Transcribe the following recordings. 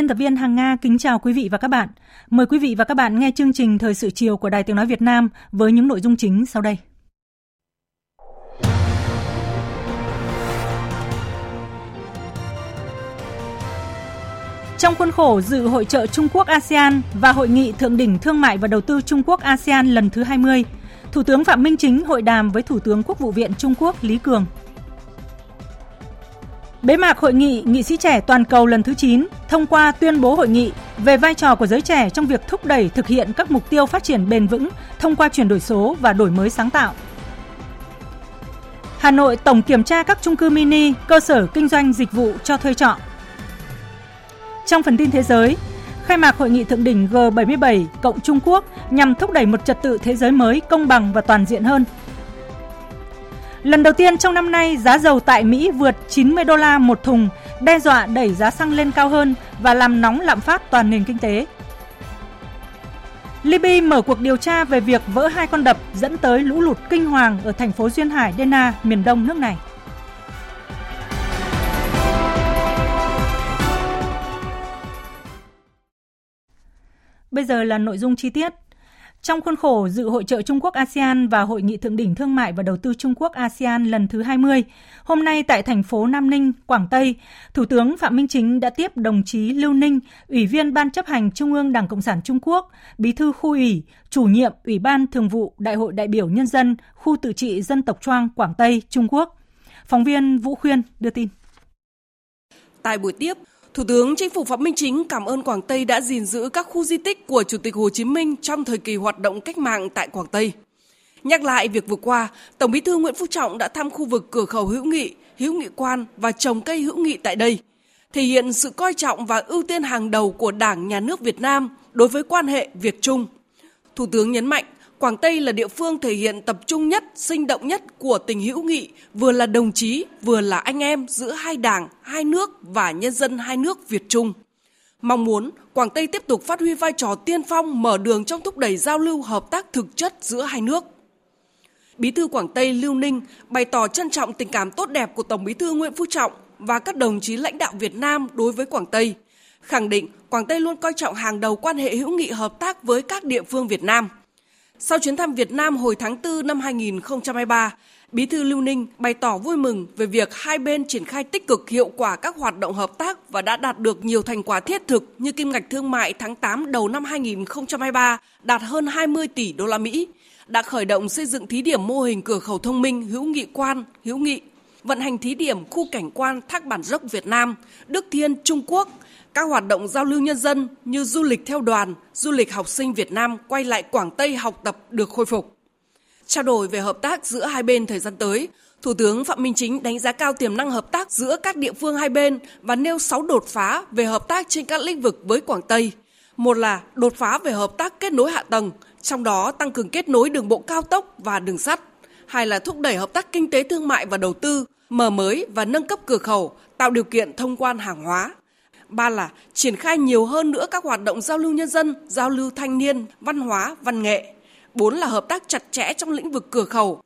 Biên tập viên Hằng Nga kính chào quý vị và các bạn. Mời quý vị và các bạn nghe chương trình Thời sự chiều của Đài Tiếng Nói Việt Nam với những nội dung chính sau đây. Trong khuôn khổ dự hội trợ Trung Quốc ASEAN và hội nghị thượng đỉnh thương mại và đầu tư Trung Quốc ASEAN lần thứ 20, Thủ tướng Phạm Minh Chính hội đàm với Thủ tướng Quốc vụ viện Trung Quốc Lý Cường. Bế mạc hội nghị nghị sĩ trẻ toàn cầu lần thứ 9 thông qua tuyên bố hội nghị về vai trò của giới trẻ trong việc thúc đẩy thực hiện các mục tiêu phát triển bền vững thông qua chuyển đổi số và đổi mới sáng tạo. Hà Nội tổng kiểm tra các chung cư mini, cơ sở kinh doanh dịch vụ cho thuê trọ. Trong phần tin thế giới, khai mạc hội nghị thượng đỉnh G77 cộng Trung Quốc nhằm thúc đẩy một trật tự thế giới mới công bằng và toàn diện hơn. Lần đầu tiên trong năm nay, giá dầu tại Mỹ vượt 90 đô la một thùng, đe dọa đẩy giá xăng lên cao hơn và làm nóng lạm phát toàn nền kinh tế. Libya mở cuộc điều tra về việc vỡ hai con đập dẫn tới lũ lụt kinh hoàng ở thành phố duyên hải Dena, miền đông nước này. Bây giờ là nội dung chi tiết. Trong khuôn khổ dự hội trợ Trung Quốc ASEAN và hội nghị thượng đỉnh thương mại và đầu tư Trung Quốc ASEAN lần thứ 20, hôm nay tại thành phố Nam Ninh, Quảng Tây, Thủ tướng Phạm Minh Chính đã tiếp đồng chí Lưu Ninh, Ủy viên Ban chấp hành Trung ương Đảng Cộng sản Trung Quốc, Bí thư khu ủy, chủ nhiệm Ủy ban Thường vụ Đại hội đại biểu nhân dân khu tự trị dân tộc Choang, Quảng Tây, Trung Quốc. Phóng viên Vũ Khuyên đưa tin. Tại buổi tiếp, Thủ tướng Chính phủ Phạm Minh Chính cảm ơn Quảng Tây đã gìn giữ các khu di tích của Chủ tịch Hồ Chí Minh trong thời kỳ hoạt động cách mạng tại Quảng Tây. Nhắc lại việc vừa qua, Tổng Bí thư Nguyễn Phú Trọng đã thăm khu vực cửa khẩu hữu nghị, hữu nghị quan và trồng cây hữu nghị tại đây, thể hiện sự coi trọng và ưu tiên hàng đầu của Đảng, Nhà nước Việt Nam đối với quan hệ Việt Trung. Thủ tướng nhấn mạnh, Quảng Tây là địa phương thể hiện tập trung nhất, sinh động nhất của tình hữu nghị, vừa là đồng chí, vừa là anh em giữa hai đảng, hai nước và nhân dân hai nước Việt Trung. Mong muốn Quảng Tây tiếp tục phát huy vai trò tiên phong mở đường trong thúc đẩy giao lưu hợp tác thực chất giữa hai nước. Bí thư Quảng Tây Lưu Ninh bày tỏ trân trọng tình cảm tốt đẹp của Tổng Bí thư Nguyễn Phú Trọng và các đồng chí lãnh đạo Việt Nam đối với Quảng Tây, khẳng định Quảng Tây luôn coi trọng hàng đầu quan hệ hữu nghị hợp tác với các địa phương Việt Nam – sau chuyến thăm Việt Nam hồi tháng 4 năm 2023, Bí thư Lưu Ninh bày tỏ vui mừng về việc hai bên triển khai tích cực hiệu quả các hoạt động hợp tác và đã đạt được nhiều thành quả thiết thực như kim ngạch thương mại tháng 8 đầu năm 2023 đạt hơn 20 tỷ đô la Mỹ, đã khởi động xây dựng thí điểm mô hình cửa khẩu thông minh hữu nghị quan, hữu nghị, vận hành thí điểm khu cảnh quan Thác Bản Dốc Việt Nam, Đức Thiên Trung Quốc các hoạt động giao lưu nhân dân như du lịch theo đoàn, du lịch học sinh Việt Nam quay lại Quảng Tây học tập được khôi phục. Trao đổi về hợp tác giữa hai bên thời gian tới, Thủ tướng Phạm Minh Chính đánh giá cao tiềm năng hợp tác giữa các địa phương hai bên và nêu 6 đột phá về hợp tác trên các lĩnh vực với Quảng Tây. Một là đột phá về hợp tác kết nối hạ tầng, trong đó tăng cường kết nối đường bộ cao tốc và đường sắt. Hai là thúc đẩy hợp tác kinh tế thương mại và đầu tư, mở mới và nâng cấp cửa khẩu, tạo điều kiện thông quan hàng hóa. Ba là triển khai nhiều hơn nữa các hoạt động giao lưu nhân dân, giao lưu thanh niên, văn hóa, văn nghệ. Bốn là hợp tác chặt chẽ trong lĩnh vực cửa khẩu.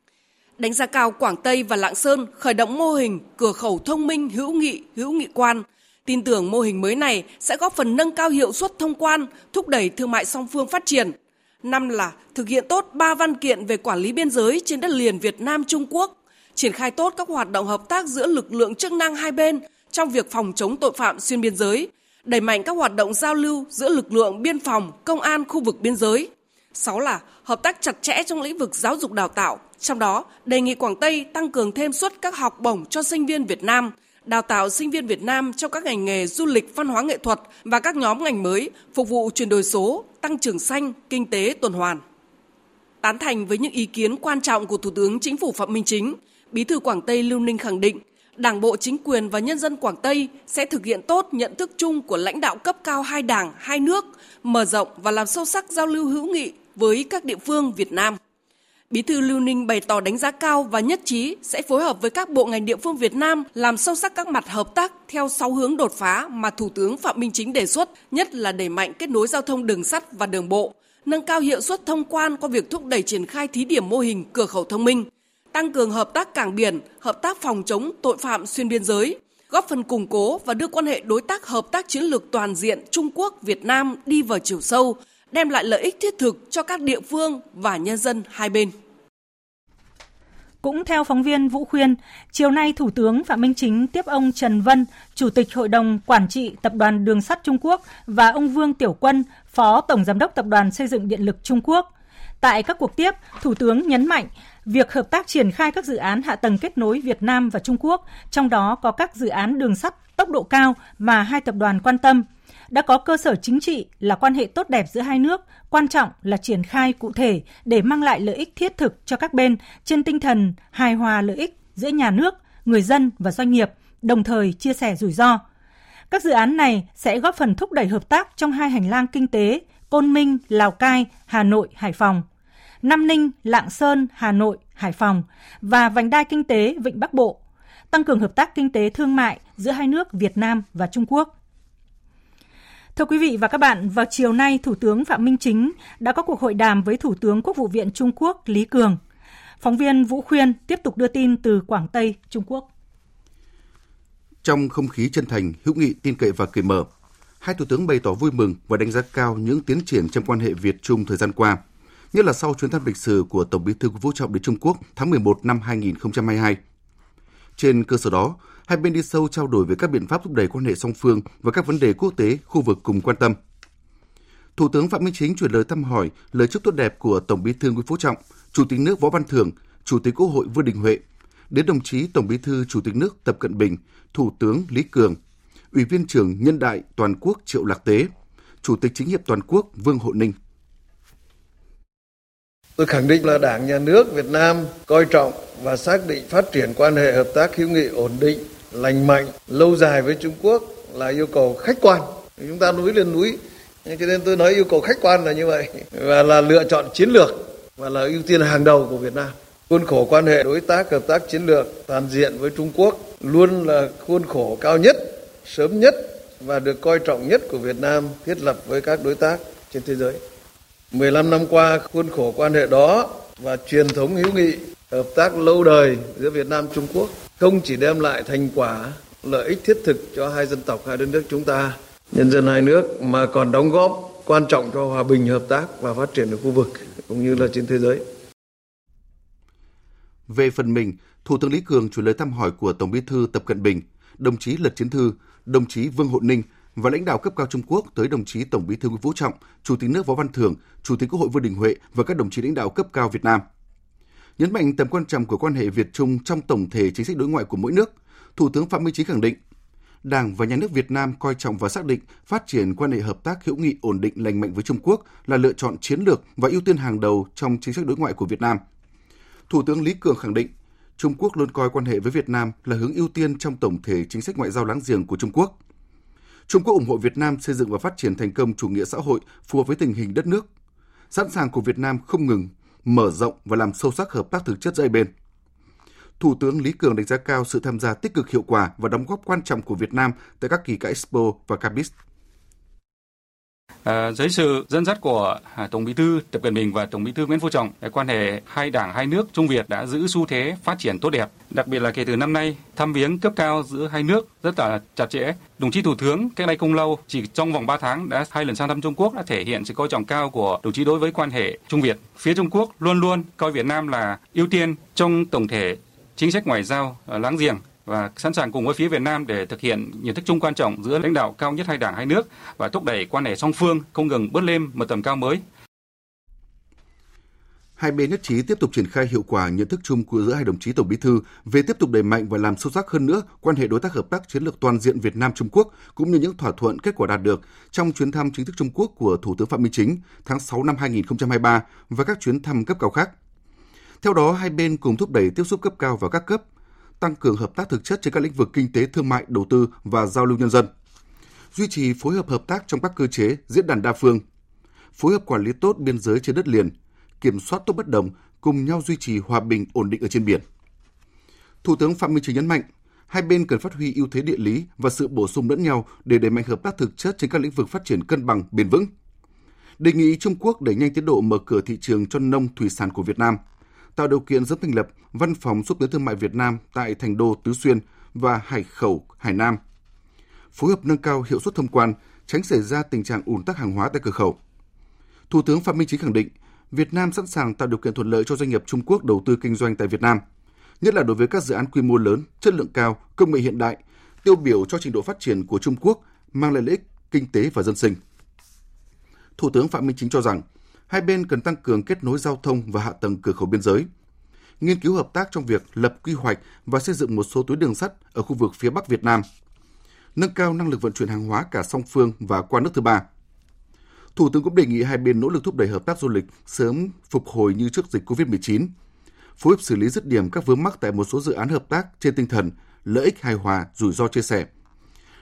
Đánh giá cao Quảng Tây và Lạng Sơn khởi động mô hình cửa khẩu thông minh hữu nghị, hữu nghị quan. Tin tưởng mô hình mới này sẽ góp phần nâng cao hiệu suất thông quan, thúc đẩy thương mại song phương phát triển. Năm là thực hiện tốt ba văn kiện về quản lý biên giới trên đất liền Việt Nam Trung Quốc, triển khai tốt các hoạt động hợp tác giữa lực lượng chức năng hai bên trong việc phòng chống tội phạm xuyên biên giới, đẩy mạnh các hoạt động giao lưu giữa lực lượng biên phòng, công an khu vực biên giới, 6 là hợp tác chặt chẽ trong lĩnh vực giáo dục đào tạo, trong đó đề nghị Quảng Tây tăng cường thêm suất các học bổng cho sinh viên Việt Nam, đào tạo sinh viên Việt Nam trong các ngành nghề du lịch, văn hóa nghệ thuật và các nhóm ngành mới phục vụ chuyển đổi số, tăng trưởng xanh, kinh tế tuần hoàn. Tán thành với những ý kiến quan trọng của Thủ tướng Chính phủ Phạm Minh Chính, Bí thư Quảng Tây Lưu Ninh khẳng định Đảng bộ chính quyền và nhân dân Quảng Tây sẽ thực hiện tốt nhận thức chung của lãnh đạo cấp cao hai đảng, hai nước, mở rộng và làm sâu sắc giao lưu hữu nghị với các địa phương Việt Nam. Bí thư Lưu Ninh bày tỏ đánh giá cao và nhất trí sẽ phối hợp với các bộ ngành địa phương Việt Nam làm sâu sắc các mặt hợp tác theo sáu hướng đột phá mà Thủ tướng Phạm Minh Chính đề xuất, nhất là đẩy mạnh kết nối giao thông đường sắt và đường bộ, nâng cao hiệu suất thông quan qua việc thúc đẩy triển khai thí điểm mô hình cửa khẩu thông minh, tăng cường hợp tác cảng biển, hợp tác phòng chống tội phạm xuyên biên giới, góp phần củng cố và đưa quan hệ đối tác hợp tác chiến lược toàn diện Trung Quốc Việt Nam đi vào chiều sâu, đem lại lợi ích thiết thực cho các địa phương và nhân dân hai bên. Cũng theo phóng viên Vũ Khuyên, chiều nay Thủ tướng Phạm Minh Chính tiếp ông Trần Vân, Chủ tịch Hội đồng Quản trị Tập đoàn Đường sắt Trung Quốc và ông Vương Tiểu Quân, Phó Tổng Giám đốc Tập đoàn Xây dựng Điện lực Trung Quốc. Tại các cuộc tiếp, Thủ tướng nhấn mạnh việc hợp tác triển khai các dự án hạ tầng kết nối Việt Nam và Trung Quốc, trong đó có các dự án đường sắt tốc độ cao mà hai tập đoàn quan tâm, đã có cơ sở chính trị là quan hệ tốt đẹp giữa hai nước, quan trọng là triển khai cụ thể để mang lại lợi ích thiết thực cho các bên trên tinh thần hài hòa lợi ích giữa nhà nước, người dân và doanh nghiệp, đồng thời chia sẻ rủi ro. Các dự án này sẽ góp phần thúc đẩy hợp tác trong hai hành lang kinh tế Côn Minh, Lào Cai, Hà Nội, Hải Phòng, Nam Ninh, Lạng Sơn, Hà Nội, Hải Phòng và vành đai kinh tế Vịnh Bắc Bộ, tăng cường hợp tác kinh tế thương mại giữa hai nước Việt Nam và Trung Quốc. Thưa quý vị và các bạn, vào chiều nay, Thủ tướng Phạm Minh Chính đã có cuộc hội đàm với Thủ tướng Quốc vụ viện Trung Quốc Lý Cường. Phóng viên Vũ Khuyên tiếp tục đưa tin từ Quảng Tây, Trung Quốc. Trong không khí chân thành, hữu nghị, tin cậy và cởi mở, hai thủ tướng bày tỏ vui mừng và đánh giá cao những tiến triển trong quan hệ Việt Trung thời gian qua, nhất là sau chuyến thăm lịch sử của Tổng Bí thư Vũ Trọng đến Trung Quốc tháng 11 năm 2022. Trên cơ sở đó, hai bên đi sâu trao đổi về các biện pháp thúc đẩy quan hệ song phương và các vấn đề quốc tế, khu vực cùng quan tâm. Thủ tướng Phạm Minh Chính chuyển lời thăm hỏi, lời chúc tốt đẹp của Tổng Bí thư Nguyễn Phú Trọng, Chủ tịch nước Võ Văn Thưởng, Chủ tịch Quốc hội Vương Đình Huệ, đến đồng chí Tổng Bí thư Chủ tịch nước Tập Cận Bình, Thủ tướng Lý Cường, Ủy viên trưởng Nhân đại Toàn quốc Triệu Lạc Tế, Chủ tịch Chính hiệp Toàn quốc Vương Hộ Ninh. Tôi khẳng định là Đảng, Nhà nước Việt Nam coi trọng và xác định phát triển quan hệ hợp tác hữu nghị ổn định, lành mạnh, lâu dài với Trung Quốc là yêu cầu khách quan. Chúng ta núi lên núi, cho nên tôi nói yêu cầu khách quan là như vậy và là lựa chọn chiến lược và là ưu tiên hàng đầu của Việt Nam. Khuôn khổ quan hệ đối tác hợp tác chiến lược toàn diện với Trung Quốc luôn là khuôn khổ cao nhất, sớm nhất và được coi trọng nhất của Việt Nam thiết lập với các đối tác trên thế giới. 15 năm qua, khuôn khổ quan hệ đó và truyền thống hữu nghị, hợp tác lâu đời giữa Việt Nam Trung Quốc không chỉ đem lại thành quả, lợi ích thiết thực cho hai dân tộc hai đất nước chúng ta, nhân dân hai nước mà còn đóng góp quan trọng cho hòa bình, hợp tác và phát triển ở khu vực cũng như là trên thế giới. Về phần mình, Thủ tướng Lý Cường chuyển lời thăm hỏi của Tổng Bí thư Tập Cận Bình, đồng chí Lật Chiến Thư, đồng chí Vương Hộ Ninh và lãnh đạo cấp cao Trung Quốc tới đồng chí Tổng Bí thư Nguyễn Phú Trọng, Chủ tịch nước Võ Văn Thưởng, Chủ tịch Quốc hội Vương Đình Huệ và các đồng chí lãnh đạo cấp cao Việt Nam. Nhấn mạnh tầm quan trọng của quan hệ Việt Trung trong tổng thể chính sách đối ngoại của mỗi nước, Thủ tướng Phạm Minh Chính khẳng định, Đảng và Nhà nước Việt Nam coi trọng và xác định phát triển quan hệ hợp tác hữu nghị ổn định lành mạnh với Trung Quốc là lựa chọn chiến lược và ưu tiên hàng đầu trong chính sách đối ngoại của Việt Nam. Thủ tướng Lý Cường khẳng định, Trung Quốc luôn coi quan hệ với Việt Nam là hướng ưu tiên trong tổng thể chính sách ngoại giao láng giềng của Trung Quốc. Trung Quốc ủng hộ Việt Nam xây dựng và phát triển thành công chủ nghĩa xã hội phù hợp với tình hình đất nước, sẵn sàng của Việt Nam không ngừng mở rộng và làm sâu sắc hợp tác thực chất giữa bên. Thủ tướng Lý Cường đánh giá cao sự tham gia tích cực hiệu quả và đóng góp quan trọng của Việt Nam tại các kỳ cả Expo và Capis. À, dưới sự dẫn dắt của à, Tổng Bí thư Tập Cận Bình và Tổng Bí thư Nguyễn Phú Trọng, quan hệ hai đảng hai nước Trung Việt đã giữ xu thế phát triển tốt đẹp. Đặc biệt là kể từ năm nay, thăm viếng cấp cao giữa hai nước rất là chặt chẽ. Đồng chí Thủ tướng cách đây không lâu, chỉ trong vòng 3 tháng đã hai lần sang thăm Trung Quốc đã thể hiện sự coi trọng cao của đồng chí đối với quan hệ Trung Việt. Phía Trung Quốc luôn luôn coi Việt Nam là ưu tiên trong tổng thể chính sách ngoại giao à, láng giềng và sẵn sàng cùng với phía Việt Nam để thực hiện nhận thức chung quan trọng giữa lãnh đạo cao nhất hai đảng hai nước và thúc đẩy quan hệ song phương không ngừng bước lên một tầm cao mới. hai bên nhất trí tiếp tục triển khai hiệu quả nhận thức chung của giữa hai đồng chí tổng bí thư về tiếp tục đẩy mạnh và làm sâu sắc hơn nữa quan hệ đối tác hợp tác chiến lược toàn diện Việt Nam Trung Quốc cũng như những thỏa thuận kết quả đạt được trong chuyến thăm chính thức Trung Quốc của Thủ tướng Phạm Minh Chính tháng 6 năm 2023 và các chuyến thăm cấp cao khác. Theo đó, hai bên cùng thúc đẩy tiếp xúc cấp cao và các cấp, tăng cường hợp tác thực chất trên các lĩnh vực kinh tế, thương mại, đầu tư và giao lưu nhân dân. Duy trì phối hợp hợp tác trong các cơ chế, diễn đàn đa phương, phối hợp quản lý tốt biên giới trên đất liền, kiểm soát tốt bất đồng, cùng nhau duy trì hòa bình ổn định ở trên biển. Thủ tướng Phạm Minh Chính nhấn mạnh, hai bên cần phát huy ưu thế địa lý và sự bổ sung lẫn nhau để đẩy mạnh hợp tác thực chất trên các lĩnh vực phát triển cân bằng, bền vững. Đề nghị Trung Quốc đẩy nhanh tiến độ mở cửa thị trường cho nông thủy sản của Việt Nam, tạo điều kiện sớm thành lập văn phòng xúc tiến thương mại Việt Nam tại thành đô Tứ Xuyên và Hải Khẩu, Hải Nam. Phối hợp nâng cao hiệu suất thông quan, tránh xảy ra tình trạng ùn tắc hàng hóa tại cửa khẩu. Thủ tướng Phạm Minh Chính khẳng định, Việt Nam sẵn sàng tạo điều kiện thuận lợi cho doanh nghiệp Trung Quốc đầu tư kinh doanh tại Việt Nam, nhất là đối với các dự án quy mô lớn, chất lượng cao, công nghệ hiện đại, tiêu biểu cho trình độ phát triển của Trung Quốc, mang lại lợi ích kinh tế và dân sinh. Thủ tướng Phạm Minh Chính cho rằng, hai bên cần tăng cường kết nối giao thông và hạ tầng cửa khẩu biên giới, nghiên cứu hợp tác trong việc lập quy hoạch và xây dựng một số tuyến đường sắt ở khu vực phía Bắc Việt Nam, nâng cao năng lực vận chuyển hàng hóa cả song phương và qua nước thứ ba – Thủ tướng cũng đề nghị hai bên nỗ lực thúc đẩy hợp tác du lịch sớm phục hồi như trước dịch COVID-19, phối hợp xử lý dứt điểm các vướng mắc tại một số dự án hợp tác trên tinh thần lợi ích hài hòa, rủi ro chia sẻ.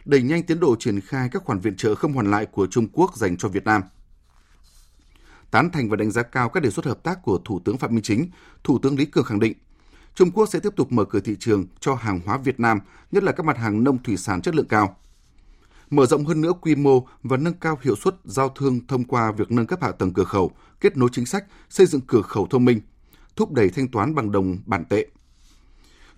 Đẩy nhanh tiến độ triển khai các khoản viện trợ không hoàn lại của Trung Quốc dành cho Việt Nam. Tán thành và đánh giá cao các đề xuất hợp tác của Thủ tướng Phạm Minh Chính, Thủ tướng Lý Cường khẳng định Trung Quốc sẽ tiếp tục mở cửa thị trường cho hàng hóa Việt Nam, nhất là các mặt hàng nông thủy sản chất lượng cao mở rộng hơn nữa quy mô và nâng cao hiệu suất giao thương thông qua việc nâng cấp hạ tầng cửa khẩu, kết nối chính sách, xây dựng cửa khẩu thông minh, thúc đẩy thanh toán bằng đồng bản tệ.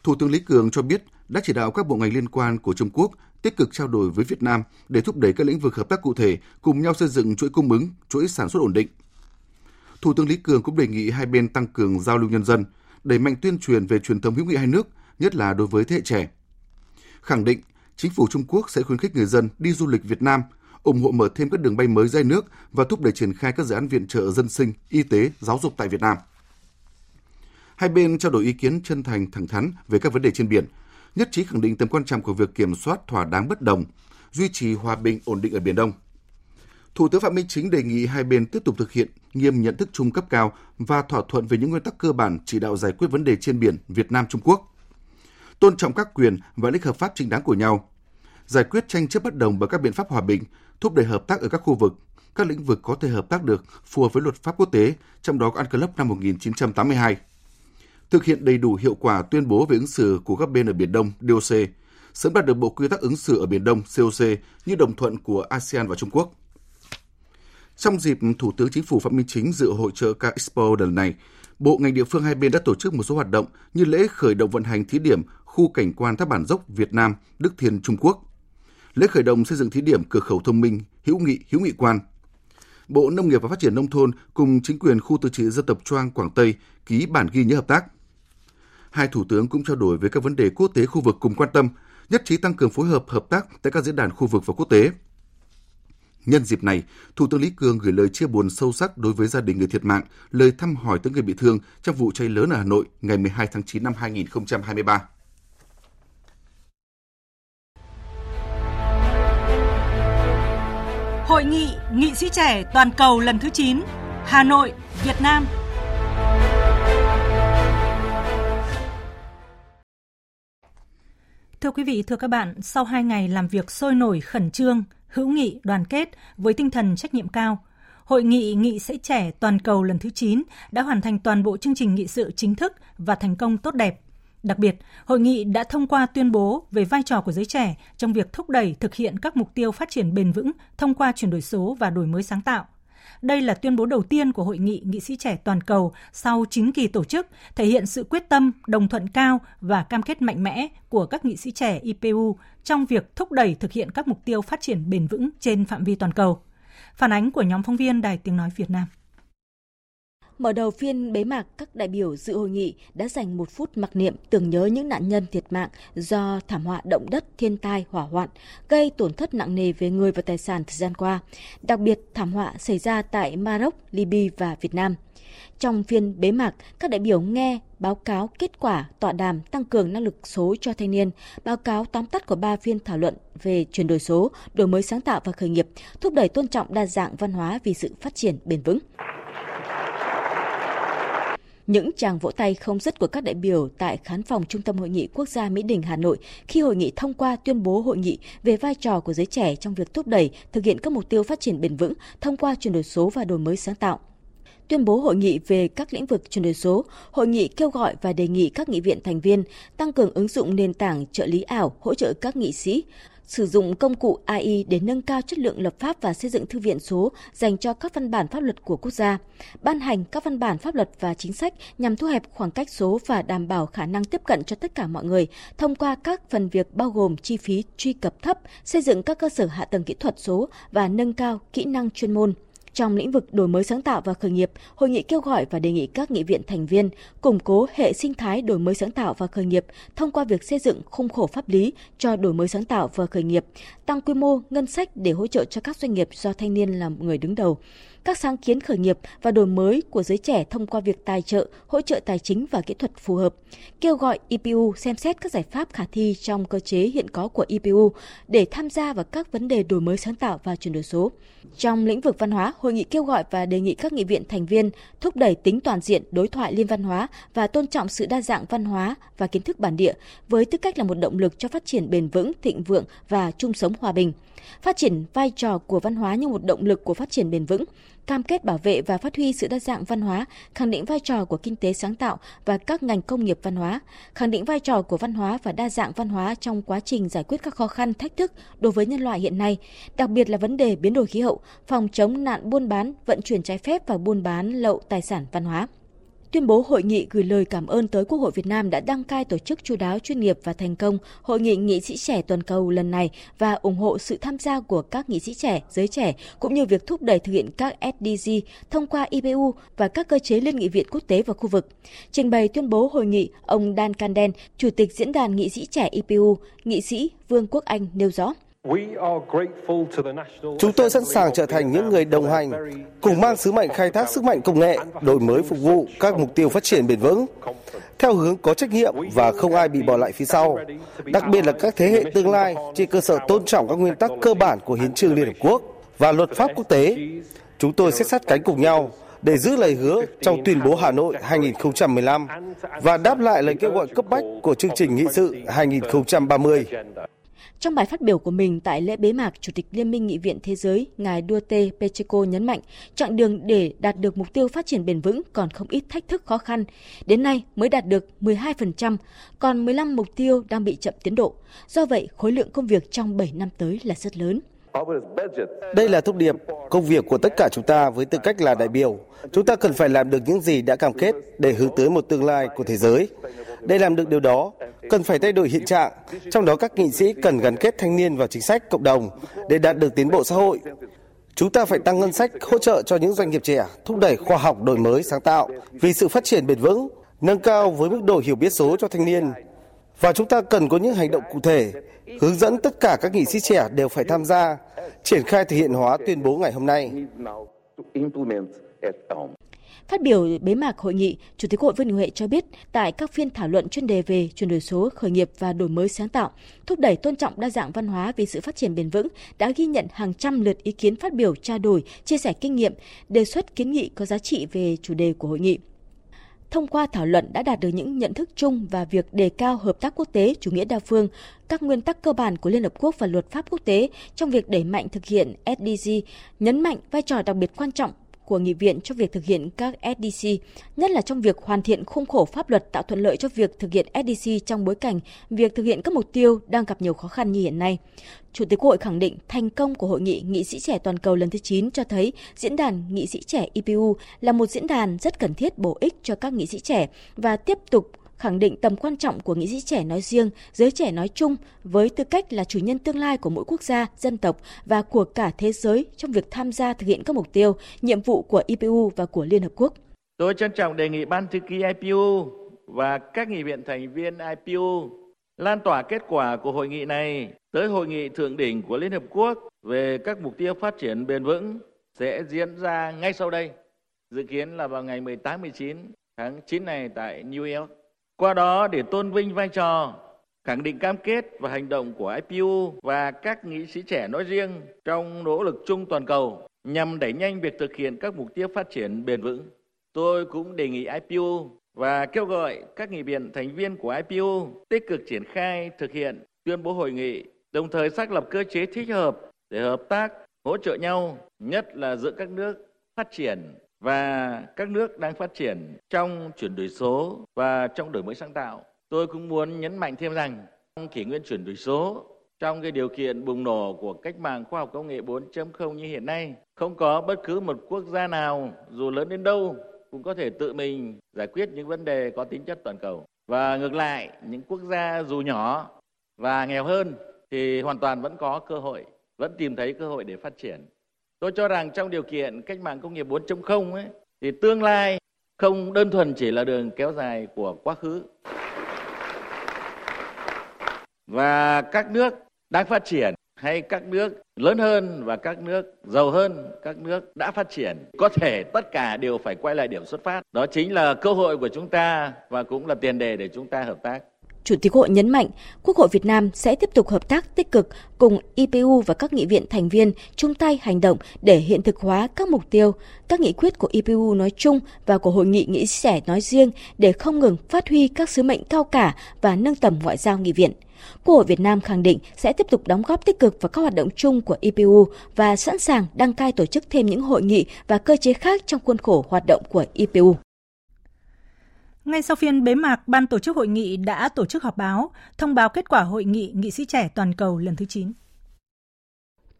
Thủ tướng Lý Cường cho biết đã chỉ đạo các bộ ngành liên quan của Trung Quốc tích cực trao đổi với Việt Nam để thúc đẩy các lĩnh vực hợp tác cụ thể, cùng nhau xây dựng chuỗi cung ứng, chuỗi sản xuất ổn định. Thủ tướng Lý Cường cũng đề nghị hai bên tăng cường giao lưu nhân dân, đẩy mạnh tuyên truyền về truyền thống hữu nghị hai nước, nhất là đối với thế hệ trẻ. Khẳng định chính phủ Trung Quốc sẽ khuyến khích người dân đi du lịch Việt Nam, ủng hộ mở thêm các đường bay mới dây nước và thúc đẩy triển khai các dự án viện trợ dân sinh, y tế, giáo dục tại Việt Nam. Hai bên trao đổi ý kiến chân thành thẳng thắn về các vấn đề trên biển, nhất trí khẳng định tầm quan trọng của việc kiểm soát thỏa đáng bất đồng, duy trì hòa bình ổn định ở Biển Đông. Thủ tướng Phạm Minh Chính đề nghị hai bên tiếp tục thực hiện nghiêm nhận thức chung cấp cao và thỏa thuận về những nguyên tắc cơ bản chỉ đạo giải quyết vấn đề trên biển Việt Nam Trung Quốc tôn trọng các quyền và lợi ích hợp pháp chính đáng của nhau, giải quyết tranh chấp bất đồng bằng các biện pháp hòa bình, thúc đẩy hợp tác ở các khu vực, các lĩnh vực có thể hợp tác được phù hợp với luật pháp quốc tế, trong đó có UNCLOS năm 1982. Thực hiện đầy đủ hiệu quả tuyên bố về ứng xử của các bên ở Biển Đông DOC, sớm đạt được bộ quy tắc ứng xử ở Biển Đông COC như đồng thuận của ASEAN và Trung Quốc. Trong dịp Thủ tướng Chính phủ Phạm Minh Chính dự hội trợ Car Expo lần này, Bộ ngành địa phương hai bên đã tổ chức một số hoạt động như lễ khởi động vận hành thí điểm khu cảnh quan thác bản dốc Việt Nam, Đức Thiên Trung Quốc. Lễ khởi động xây dựng thí điểm cửa khẩu thông minh hữu nghị hữu nghị quan. Bộ Nông nghiệp và Phát triển nông thôn cùng chính quyền khu tự trị dân tộc Choang Quảng Tây ký bản ghi nhớ hợp tác. Hai thủ tướng cũng trao đổi về các vấn đề quốc tế khu vực cùng quan tâm, nhất trí tăng cường phối hợp hợp tác tại các diễn đàn khu vực và quốc tế. Nhân dịp này, Thủ tướng Lý Cường gửi lời chia buồn sâu sắc đối với gia đình người thiệt mạng, lời thăm hỏi tới người bị thương trong vụ cháy lớn ở Hà Nội ngày 12 tháng 9 năm 2023. Hội nghị nghị sĩ trẻ toàn cầu lần thứ 9, Hà Nội, Việt Nam. Thưa quý vị, thưa các bạn, sau 2 ngày làm việc sôi nổi khẩn trương, hữu nghị, đoàn kết với tinh thần trách nhiệm cao, Hội nghị nghị sĩ trẻ toàn cầu lần thứ 9 đã hoàn thành toàn bộ chương trình nghị sự chính thức và thành công tốt đẹp. Đặc biệt, hội nghị đã thông qua tuyên bố về vai trò của giới trẻ trong việc thúc đẩy thực hiện các mục tiêu phát triển bền vững thông qua chuyển đổi số và đổi mới sáng tạo. Đây là tuyên bố đầu tiên của Hội nghị nghị sĩ trẻ toàn cầu sau 9 kỳ tổ chức, thể hiện sự quyết tâm, đồng thuận cao và cam kết mạnh mẽ của các nghị sĩ trẻ IPU trong việc thúc đẩy thực hiện các mục tiêu phát triển bền vững trên phạm vi toàn cầu. Phản ánh của nhóm phóng viên Đài Tiếng Nói Việt Nam. Mở đầu phiên bế mạc, các đại biểu dự hội nghị đã dành một phút mặc niệm tưởng nhớ những nạn nhân thiệt mạng do thảm họa động đất, thiên tai, hỏa hoạn, gây tổn thất nặng nề về người và tài sản thời gian qua, đặc biệt thảm họa xảy ra tại Maroc, Libya và Việt Nam. Trong phiên bế mạc, các đại biểu nghe báo cáo kết quả tọa đàm tăng cường năng lực số cho thanh niên, báo cáo tóm tắt của ba phiên thảo luận về chuyển đổi số, đổi mới sáng tạo và khởi nghiệp, thúc đẩy tôn trọng đa dạng văn hóa vì sự phát triển bền vững. Những tràng vỗ tay không dứt của các đại biểu tại khán phòng Trung tâm Hội nghị Quốc gia Mỹ Đình Hà Nội khi hội nghị thông qua tuyên bố hội nghị về vai trò của giới trẻ trong việc thúc đẩy thực hiện các mục tiêu phát triển bền vững thông qua chuyển đổi số và đổi mới sáng tạo. Tuyên bố hội nghị về các lĩnh vực chuyển đổi số, hội nghị kêu gọi và đề nghị các nghị viện thành viên tăng cường ứng dụng nền tảng trợ lý ảo hỗ trợ các nghị sĩ, sử dụng công cụ AI để nâng cao chất lượng lập pháp và xây dựng thư viện số dành cho các văn bản pháp luật của quốc gia, ban hành các văn bản pháp luật và chính sách nhằm thu hẹp khoảng cách số và đảm bảo khả năng tiếp cận cho tất cả mọi người thông qua các phần việc bao gồm chi phí truy cập thấp, xây dựng các cơ sở hạ tầng kỹ thuật số và nâng cao kỹ năng chuyên môn. Trong lĩnh vực đổi mới sáng tạo và khởi nghiệp, hội nghị kêu gọi và đề nghị các nghị viện thành viên củng cố hệ sinh thái đổi mới sáng tạo và khởi nghiệp thông qua việc xây dựng khung khổ pháp lý cho đổi mới sáng tạo và khởi nghiệp, tăng quy mô ngân sách để hỗ trợ cho các doanh nghiệp do thanh niên làm người đứng đầu các sáng kiến khởi nghiệp và đổi mới của giới trẻ thông qua việc tài trợ, hỗ trợ tài chính và kỹ thuật phù hợp. Kêu gọi IPU xem xét các giải pháp khả thi trong cơ chế hiện có của IPU để tham gia vào các vấn đề đổi mới sáng tạo và chuyển đổi số. Trong lĩnh vực văn hóa, hội nghị kêu gọi và đề nghị các nghị viện thành viên thúc đẩy tính toàn diện đối thoại liên văn hóa và tôn trọng sự đa dạng văn hóa và kiến thức bản địa với tư cách là một động lực cho phát triển bền vững, thịnh vượng và chung sống hòa bình phát triển vai trò của văn hóa như một động lực của phát triển bền vững, cam kết bảo vệ và phát huy sự đa dạng văn hóa, khẳng định vai trò của kinh tế sáng tạo và các ngành công nghiệp văn hóa, khẳng định vai trò của văn hóa và đa dạng văn hóa trong quá trình giải quyết các khó khăn, thách thức đối với nhân loại hiện nay, đặc biệt là vấn đề biến đổi khí hậu, phòng chống nạn buôn bán, vận chuyển trái phép và buôn bán lậu tài sản văn hóa tuyên bố hội nghị gửi lời cảm ơn tới Quốc hội Việt Nam đã đăng cai tổ chức chú đáo chuyên nghiệp và thành công hội nghị nghị sĩ trẻ toàn cầu lần này và ủng hộ sự tham gia của các nghị sĩ trẻ, giới trẻ cũng như việc thúc đẩy thực hiện các SDG thông qua IPU và các cơ chế liên nghị viện quốc tế và khu vực. Trình bày tuyên bố hội nghị, ông Dan Canden, Chủ tịch Diễn đàn Nghị sĩ trẻ IPU, nghị sĩ Vương Quốc Anh nêu rõ. Chúng tôi sẵn sàng trở thành những người đồng hành, cùng mang sứ mệnh khai thác sức mạnh công nghệ, đổi mới phục vụ các mục tiêu phát triển bền vững, theo hướng có trách nhiệm và không ai bị bỏ lại phía sau, đặc biệt là các thế hệ tương lai trên cơ sở tôn trọng các nguyên tắc cơ bản của Hiến trương Liên Hợp Quốc và luật pháp quốc tế. Chúng tôi sẽ sát cánh cùng nhau để giữ lời hứa trong tuyên bố Hà Nội 2015 và đáp lại lời kêu gọi cấp bách của chương trình nghị sự 2030. Trong bài phát biểu của mình tại lễ bế mạc, Chủ tịch Liên minh Nghị viện Thế giới, ngài Duarte Pacheco nhấn mạnh, chặng đường để đạt được mục tiêu phát triển bền vững còn không ít thách thức khó khăn. Đến nay mới đạt được 12%, còn 15 mục tiêu đang bị chậm tiến độ. Do vậy, khối lượng công việc trong 7 năm tới là rất lớn. Đây là thông điệp, công việc của tất cả chúng ta với tư cách là đại biểu. Chúng ta cần phải làm được những gì đã cam kết để hướng tới một tương lai của thế giới. Để làm được điều đó, cần phải thay đổi hiện trạng, trong đó các nghị sĩ cần gắn kết thanh niên vào chính sách cộng đồng để đạt được tiến bộ xã hội. Chúng ta phải tăng ngân sách hỗ trợ cho những doanh nghiệp trẻ, thúc đẩy khoa học đổi mới sáng tạo vì sự phát triển bền vững, nâng cao với mức độ hiểu biết số cho thanh niên. Và chúng ta cần có những hành động cụ thể, hướng dẫn tất cả các nghị sĩ trẻ đều phải tham gia, triển khai thực hiện hóa tuyên bố ngày hôm nay. Phát biểu bế mạc hội nghị, Chủ tịch Hội Vương Đình Huệ cho biết tại các phiên thảo luận chuyên đề về chuyển đổi số, khởi nghiệp và đổi mới sáng tạo, thúc đẩy tôn trọng đa dạng văn hóa vì sự phát triển bền vững đã ghi nhận hàng trăm lượt ý kiến phát biểu trao đổi, chia sẻ kinh nghiệm, đề xuất kiến nghị có giá trị về chủ đề của hội nghị thông qua thảo luận đã đạt được những nhận thức chung và việc đề cao hợp tác quốc tế, chủ nghĩa đa phương, các nguyên tắc cơ bản của Liên Hợp Quốc và luật pháp quốc tế trong việc đẩy mạnh thực hiện SDG, nhấn mạnh vai trò đặc biệt quan trọng của nghị viện cho việc thực hiện các SDC, nhất là trong việc hoàn thiện khung khổ pháp luật tạo thuận lợi cho việc thực hiện SDC trong bối cảnh việc thực hiện các mục tiêu đang gặp nhiều khó khăn như hiện nay. Chủ tịch Quốc hội khẳng định thành công của hội nghị nghị sĩ trẻ toàn cầu lần thứ 9 cho thấy diễn đàn nghị sĩ trẻ IPU là một diễn đàn rất cần thiết bổ ích cho các nghị sĩ trẻ và tiếp tục khẳng định tầm quan trọng của nghị sĩ trẻ nói riêng, giới trẻ nói chung với tư cách là chủ nhân tương lai của mỗi quốc gia, dân tộc và của cả thế giới trong việc tham gia thực hiện các mục tiêu, nhiệm vụ của IPU và của Liên Hợp Quốc. Tôi trân trọng đề nghị Ban thư ký IPU và các nghị viện thành viên IPU lan tỏa kết quả của hội nghị này tới hội nghị thượng đỉnh của Liên Hợp Quốc về các mục tiêu phát triển bền vững sẽ diễn ra ngay sau đây, dự kiến là vào ngày 18-19 tháng 9 này tại New York. Qua đó để tôn vinh vai trò, khẳng định cam kết và hành động của IPU và các nghị sĩ trẻ nói riêng trong nỗ lực chung toàn cầu nhằm đẩy nhanh việc thực hiện các mục tiêu phát triển bền vững. Tôi cũng đề nghị IPU và kêu gọi các nghị viện thành viên của IPU tích cực triển khai thực hiện tuyên bố hội nghị, đồng thời xác lập cơ chế thích hợp để hợp tác, hỗ trợ nhau, nhất là giữa các nước phát triển và các nước đang phát triển trong chuyển đổi số và trong đổi mới sáng tạo. Tôi cũng muốn nhấn mạnh thêm rằng trong kỷ nguyên chuyển đổi số, trong cái điều kiện bùng nổ của cách mạng khoa học công nghệ 4.0 như hiện nay, không có bất cứ một quốc gia nào dù lớn đến đâu cũng có thể tự mình giải quyết những vấn đề có tính chất toàn cầu. Và ngược lại, những quốc gia dù nhỏ và nghèo hơn thì hoàn toàn vẫn có cơ hội, vẫn tìm thấy cơ hội để phát triển. Tôi cho rằng trong điều kiện cách mạng công nghiệp 4.0 ấy, thì tương lai không đơn thuần chỉ là đường kéo dài của quá khứ. Và các nước đang phát triển hay các nước lớn hơn và các nước giàu hơn, các nước đã phát triển, có thể tất cả đều phải quay lại điểm xuất phát. Đó chính là cơ hội của chúng ta và cũng là tiền đề để chúng ta hợp tác. Chủ tịch Hội nhấn mạnh, Quốc hội Việt Nam sẽ tiếp tục hợp tác tích cực cùng IPU và các nghị viện thành viên chung tay hành động để hiện thực hóa các mục tiêu, các nghị quyết của IPU nói chung và của Hội nghị nghị sĩ nói riêng để không ngừng phát huy các sứ mệnh cao cả và nâng tầm ngoại giao nghị viện. Quốc hội Việt Nam khẳng định sẽ tiếp tục đóng góp tích cực vào các hoạt động chung của IPU và sẵn sàng đăng cai tổ chức thêm những hội nghị và cơ chế khác trong khuôn khổ hoạt động của IPU. Ngay sau phiên bế mạc, ban tổ chức hội nghị đã tổ chức họp báo, thông báo kết quả hội nghị nghị sĩ trẻ toàn cầu lần thứ 9.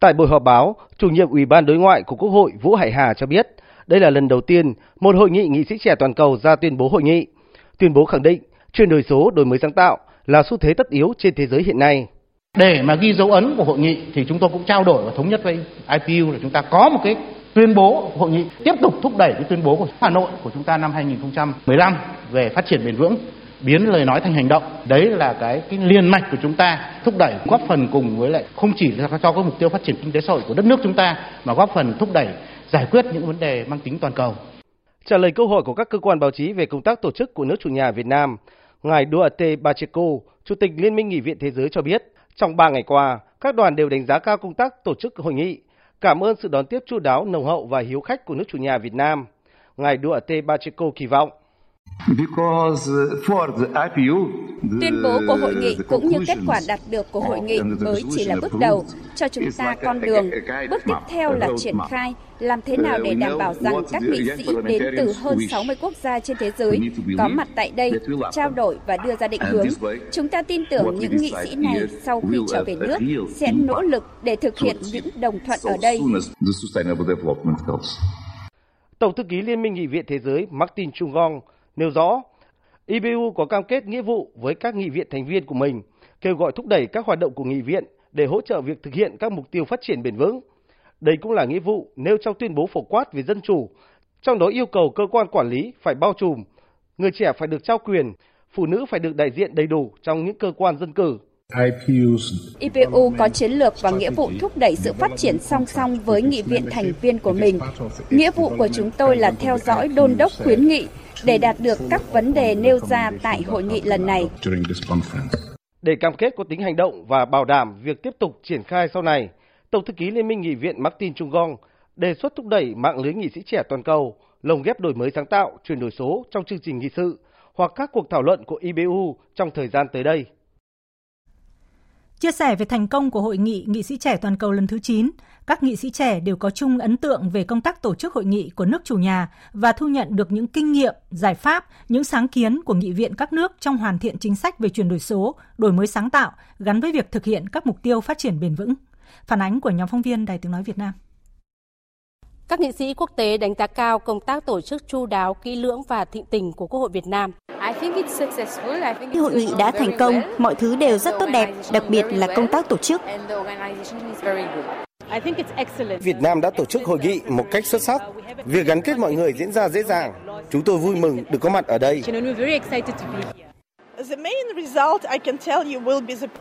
Tại buổi họp báo, chủ nhiệm Ủy ban Đối ngoại của Quốc hội Vũ Hải Hà cho biết, đây là lần đầu tiên một hội nghị nghị sĩ trẻ toàn cầu ra tuyên bố hội nghị. Tuyên bố khẳng định chuyển đổi số, đổi mới sáng tạo là xu thế tất yếu trên thế giới hiện nay. Để mà ghi dấu ấn của hội nghị thì chúng tôi cũng trao đổi và thống nhất với IPU là chúng ta có một cái tuyên bố hội nghị tiếp tục thúc đẩy cái tuyên bố của Hà Nội của chúng ta năm 2015 về phát triển bền vững biến lời nói thành hành động đấy là cái cái liên mạch của chúng ta thúc đẩy góp phần cùng với lại không chỉ là cho các mục tiêu phát triển kinh tế xã hội của đất nước chúng ta mà góp phần thúc đẩy giải quyết những vấn đề mang tính toàn cầu. Trả lời câu hỏi của các cơ quan báo chí về công tác tổ chức của nước chủ nhà Việt Nam, Ngài Duarte Pacheco, Chủ tịch Liên minh Nghị viện Thế giới cho biết, trong 3 ngày qua, các đoàn đều đánh giá cao công tác tổ chức hội nghị, cảm ơn sự đón tiếp chu đáo, nồng hậu và hiếu khách của nước chủ nhà Việt Nam. Ngài Duarte Pacheco kỳ vọng Tuyên bố của hội nghị cũng như kết quả đạt được của hội nghị mới chỉ là bước đầu, cho chúng ta con đường. Bước tiếp theo là triển khai, làm thế nào để đảm bảo rằng các nghị sĩ đến từ hơn 60 quốc gia trên thế giới có mặt tại đây, trao đổi và đưa ra định hướng. Chúng ta tin tưởng những nghị sĩ này sau khi trở về nước sẽ nỗ lực để thực hiện những đồng thuận ở đây. Tổng thư ký Liên minh Nghị viện Thế giới Martin Chungong nêu rõ IPU có cam kết nghĩa vụ với các nghị viện thành viên của mình, kêu gọi thúc đẩy các hoạt động của nghị viện để hỗ trợ việc thực hiện các mục tiêu phát triển bền vững. Đây cũng là nghĩa vụ nêu trong tuyên bố phổ quát về dân chủ, trong đó yêu cầu cơ quan quản lý phải bao trùm, người trẻ phải được trao quyền, phụ nữ phải được đại diện đầy đủ trong những cơ quan dân cử. IPU có chiến lược và nghĩa vụ thúc đẩy sự phát triển song song với nghị viện thành viên của mình. Nghĩa vụ của chúng tôi là theo dõi đôn đốc khuyến nghị để đạt được các vấn đề nêu ra tại hội nghị lần này. Để cam kết có tính hành động và bảo đảm việc tiếp tục triển khai sau này, Tổng thư ký Liên minh Nghị viện Martin Chungong đề xuất thúc đẩy mạng lưới nghị sĩ trẻ toàn cầu, lồng ghép đổi mới sáng tạo, chuyển đổi số trong chương trình nghị sự hoặc các cuộc thảo luận của IBU trong thời gian tới đây. Chia sẻ về thành công của hội nghị nghị sĩ trẻ toàn cầu lần thứ 9, các nghị sĩ trẻ đều có chung ấn tượng về công tác tổ chức hội nghị của nước chủ nhà và thu nhận được những kinh nghiệm, giải pháp, những sáng kiến của nghị viện các nước trong hoàn thiện chính sách về chuyển đổi số, đổi mới sáng tạo gắn với việc thực hiện các mục tiêu phát triển bền vững. Phản ánh của nhóm phóng viên Đài Tiếng Nói Việt Nam. Các nghị sĩ quốc tế đánh giá cao công tác tổ chức chu đáo, kỹ lưỡng và thịnh tình của Quốc hội Việt Nam. Hội nghị đã thành công, mọi thứ đều rất tốt đẹp, đặc biệt là công tác tổ chức. Việt Nam đã tổ chức hội nghị một cách xuất sắc. Việc gắn kết mọi người diễn ra dễ dàng. Chúng tôi vui mừng được có mặt ở đây.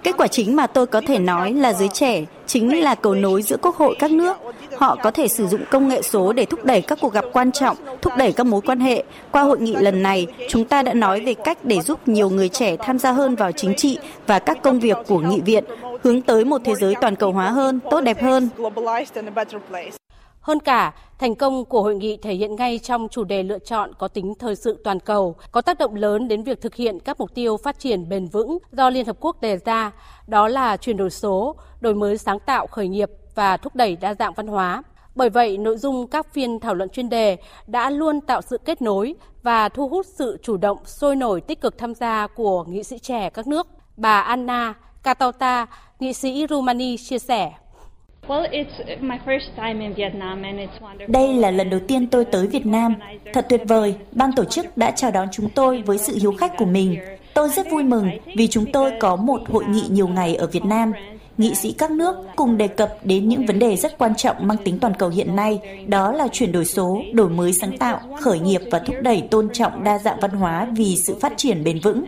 Kết quả chính mà tôi có thể nói là giới trẻ chính là cầu nối giữa quốc hội các nước. Họ có thể sử dụng công nghệ số để thúc đẩy các cuộc gặp quan trọng, thúc đẩy các mối quan hệ. Qua hội nghị lần này, chúng ta đã nói về cách để giúp nhiều người trẻ tham gia hơn vào chính trị và các công việc của nghị viện, hướng tới một thế giới toàn cầu hóa hơn, tốt đẹp hơn. Hơn cả, thành công của hội nghị thể hiện ngay trong chủ đề lựa chọn có tính thời sự toàn cầu, có tác động lớn đến việc thực hiện các mục tiêu phát triển bền vững do Liên Hợp Quốc đề ra, đó là chuyển đổi số, đổi mới sáng tạo khởi nghiệp và thúc đẩy đa dạng văn hóa. Bởi vậy, nội dung các phiên thảo luận chuyên đề đã luôn tạo sự kết nối và thu hút sự chủ động, sôi nổi tích cực tham gia của nghị sĩ trẻ các nước. Bà Anna Katauta, nghị sĩ Rumani chia sẻ. Đây là lần đầu tiên tôi tới Việt Nam. Thật tuyệt vời, ban tổ chức đã chào đón chúng tôi với sự hiếu khách của mình. Tôi rất vui mừng vì chúng tôi có một hội nghị nhiều ngày ở Việt Nam. Nghị sĩ các nước cùng đề cập đến những vấn đề rất quan trọng mang tính toàn cầu hiện nay, đó là chuyển đổi số, đổi mới sáng tạo, khởi nghiệp và thúc đẩy tôn trọng đa dạng văn hóa vì sự phát triển bền vững.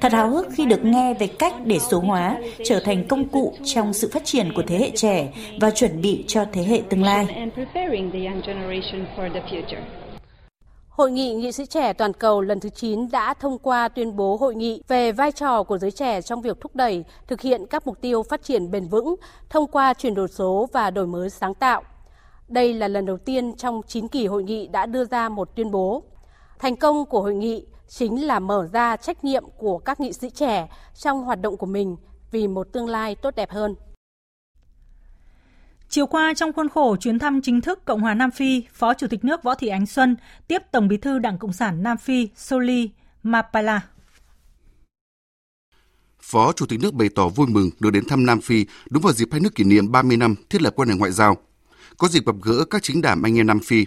Thật háo hức khi được nghe về cách để số hóa trở thành công cụ trong sự phát triển của thế hệ trẻ và chuẩn bị cho thế hệ tương lai. Hội nghị nghị sĩ trẻ toàn cầu lần thứ 9 đã thông qua tuyên bố hội nghị về vai trò của giới trẻ trong việc thúc đẩy thực hiện các mục tiêu phát triển bền vững thông qua chuyển đổi số và đổi mới sáng tạo. Đây là lần đầu tiên trong 9 kỳ hội nghị đã đưa ra một tuyên bố. Thành công của hội nghị chính là mở ra trách nhiệm của các nghị sĩ trẻ trong hoạt động của mình vì một tương lai tốt đẹp hơn. Chiều qua trong khuôn khổ chuyến thăm chính thức Cộng hòa Nam Phi, Phó Chủ tịch nước Võ Thị Ánh Xuân tiếp Tổng Bí thư Đảng Cộng sản Nam Phi Soli Mapala. Phó Chủ tịch nước bày tỏ vui mừng được đến thăm Nam Phi đúng vào dịp hai nước kỷ niệm 30 năm thiết lập quan hệ ngoại giao. Có dịp gặp gỡ các chính đảng anh em Nam Phi,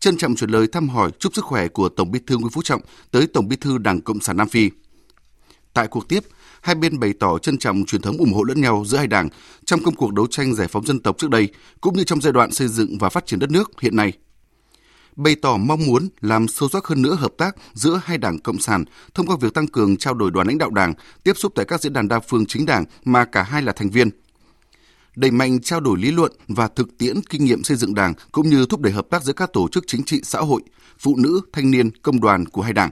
trân trọng chuyển lời thăm hỏi chúc sức khỏe của Tổng Bí thư Nguyễn Phú Trọng tới Tổng Bí thư Đảng Cộng sản Nam Phi. Tại cuộc tiếp, hai bên bày tỏ trân trọng truyền thống ủng hộ lẫn nhau giữa hai đảng trong công cuộc đấu tranh giải phóng dân tộc trước đây, cũng như trong giai đoạn xây dựng và phát triển đất nước hiện nay. Bày tỏ mong muốn làm sâu sắc hơn nữa hợp tác giữa hai đảng Cộng sản thông qua việc tăng cường trao đổi đoàn lãnh đạo đảng, tiếp xúc tại các diễn đàn đa phương chính đảng mà cả hai là thành viên – đẩy mạnh trao đổi lý luận và thực tiễn kinh nghiệm xây dựng đảng cũng như thúc đẩy hợp tác giữa các tổ chức chính trị xã hội, phụ nữ, thanh niên, công đoàn của hai đảng.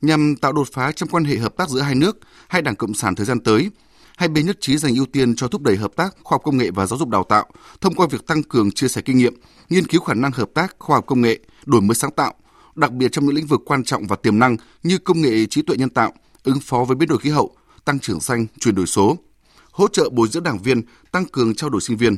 Nhằm tạo đột phá trong quan hệ hợp tác giữa hai nước, hai đảng Cộng sản thời gian tới, hai bên nhất trí dành ưu tiên cho thúc đẩy hợp tác khoa học công nghệ và giáo dục đào tạo thông qua việc tăng cường chia sẻ kinh nghiệm, nghiên cứu khả năng hợp tác khoa học công nghệ, đổi mới sáng tạo, đặc biệt trong những lĩnh vực quan trọng và tiềm năng như công nghệ trí tuệ nhân tạo, ứng phó với biến đổi khí hậu, tăng trưởng xanh, chuyển đổi số – hỗ trợ bồi dưỡng đảng viên, tăng cường trao đổi sinh viên.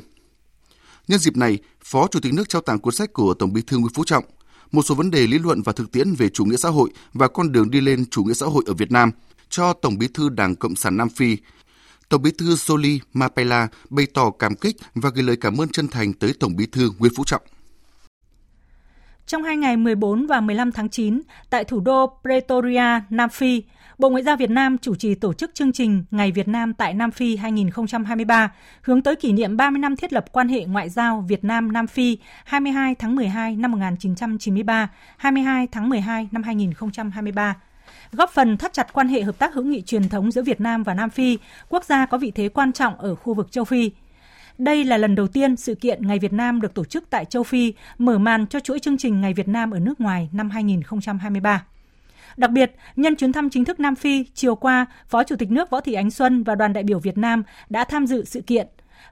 Nhân dịp này, Phó Chủ tịch nước trao tặng cuốn sách của Tổng Bí thư Nguyễn Phú Trọng, một số vấn đề lý luận và thực tiễn về chủ nghĩa xã hội và con đường đi lên chủ nghĩa xã hội ở Việt Nam cho Tổng Bí thư Đảng Cộng sản Nam Phi. Tổng Bí thư Soli Mapela bày tỏ cảm kích và gửi lời cảm ơn chân thành tới Tổng Bí thư Nguyễn Phú Trọng. Trong hai ngày 14 và 15 tháng 9, tại thủ đô Pretoria, Nam Phi, Bộ Ngoại giao Việt Nam chủ trì tổ chức chương trình Ngày Việt Nam tại Nam Phi 2023, hướng tới kỷ niệm 30 năm thiết lập quan hệ ngoại giao Việt Nam-Nam Phi 22 tháng 12 năm 1993, 22 tháng 12 năm 2023 góp phần thắt chặt quan hệ hợp tác hữu nghị truyền thống giữa Việt Nam và Nam Phi, quốc gia có vị thế quan trọng ở khu vực châu Phi. Đây là lần đầu tiên sự kiện Ngày Việt Nam được tổ chức tại châu Phi, mở màn cho chuỗi chương trình Ngày Việt Nam ở nước ngoài năm 2023. Đặc biệt, nhân chuyến thăm chính thức Nam Phi, chiều qua, Phó Chủ tịch nước Võ Thị Ánh Xuân và đoàn đại biểu Việt Nam đã tham dự sự kiện.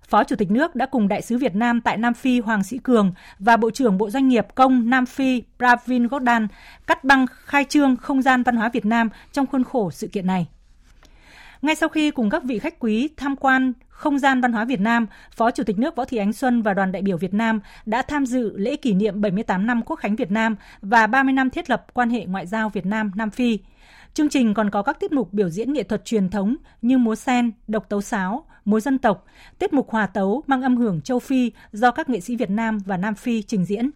Phó Chủ tịch nước đã cùng đại sứ Việt Nam tại Nam Phi Hoàng Sĩ Cường và Bộ trưởng Bộ Doanh nghiệp Công Nam Phi Pravin Gordhan cắt băng khai trương không gian văn hóa Việt Nam trong khuôn khổ sự kiện này. Ngay sau khi cùng các vị khách quý tham quan không gian văn hóa Việt Nam, Phó Chủ tịch nước Võ Thị Ánh Xuân và đoàn đại biểu Việt Nam đã tham dự lễ kỷ niệm 78 năm Quốc khánh Việt Nam và 30 năm thiết lập quan hệ ngoại giao Việt Nam Nam Phi. Chương trình còn có các tiết mục biểu diễn nghệ thuật truyền thống như múa sen, độc tấu sáo, múa dân tộc, tiết mục hòa tấu mang âm hưởng châu Phi do các nghệ sĩ Việt Nam và Nam Phi trình diễn.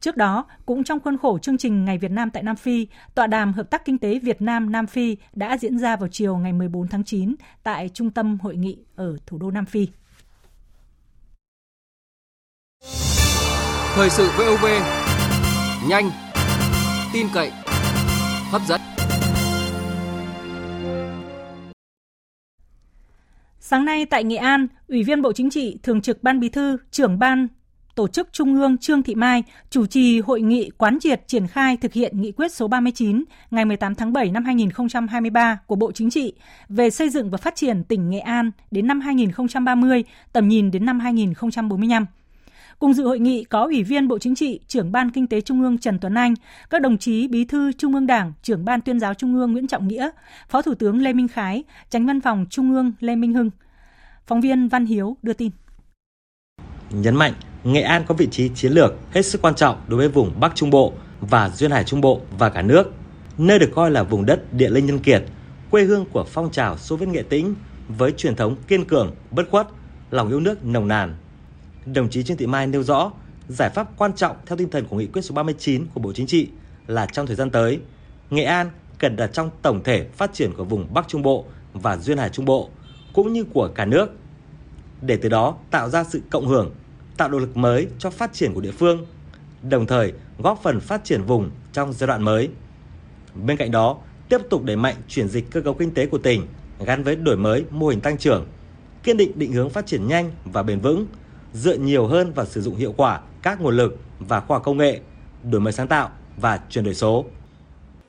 Trước đó, cũng trong khuôn khổ chương trình Ngày Việt Nam tại Nam Phi, tọa đàm hợp tác kinh tế Việt Nam Nam Phi đã diễn ra vào chiều ngày 14 tháng 9 tại Trung tâm Hội nghị ở thủ đô Nam Phi. Thời sự VOV, nhanh, tin cậy, hấp dẫn. Sáng nay tại Nghệ An, Ủy viên Bộ Chính trị, Thường trực Ban Bí thư, trưởng Ban Tổ chức Trung ương Trương Thị Mai chủ trì hội nghị quán triệt triển khai thực hiện nghị quyết số 39 ngày 18 tháng 7 năm 2023 của Bộ Chính trị về xây dựng và phát triển tỉnh Nghệ An đến năm 2030, tầm nhìn đến năm 2045. Cùng dự hội nghị có Ủy viên Bộ Chính trị, trưởng Ban Kinh tế Trung ương Trần Tuấn Anh, các đồng chí Bí thư Trung ương Đảng, trưởng Ban Tuyên giáo Trung ương Nguyễn Trọng Nghĩa, Phó Thủ tướng Lê Minh Khái, Tránh Văn phòng Trung ương Lê Minh Hưng. Phóng viên Văn Hiếu đưa tin. Nhấn mạnh, Nghệ An có vị trí chiến lược hết sức quan trọng đối với vùng Bắc Trung Bộ và Duyên Hải Trung Bộ và cả nước, nơi được coi là vùng đất địa linh nhân kiệt, quê hương của phong trào Xô Viết Nghệ Tĩnh với truyền thống kiên cường, bất khuất, lòng yêu nước nồng nàn. Đồng chí Trương Thị Mai nêu rõ, giải pháp quan trọng theo tinh thần của nghị quyết số 39 của Bộ Chính trị là trong thời gian tới, Nghệ An cần đặt trong tổng thể phát triển của vùng Bắc Trung Bộ và Duyên Hải Trung Bộ, cũng như của cả nước, để từ đó tạo ra sự cộng hưởng tạo động lực mới cho phát triển của địa phương, đồng thời góp phần phát triển vùng trong giai đoạn mới. Bên cạnh đó, tiếp tục đẩy mạnh chuyển dịch cơ cấu kinh tế của tỉnh gắn với đổi mới mô hình tăng trưởng, kiên định định hướng phát triển nhanh và bền vững, dựa nhiều hơn vào sử dụng hiệu quả các nguồn lực và khoa học công nghệ, đổi mới sáng tạo và chuyển đổi số.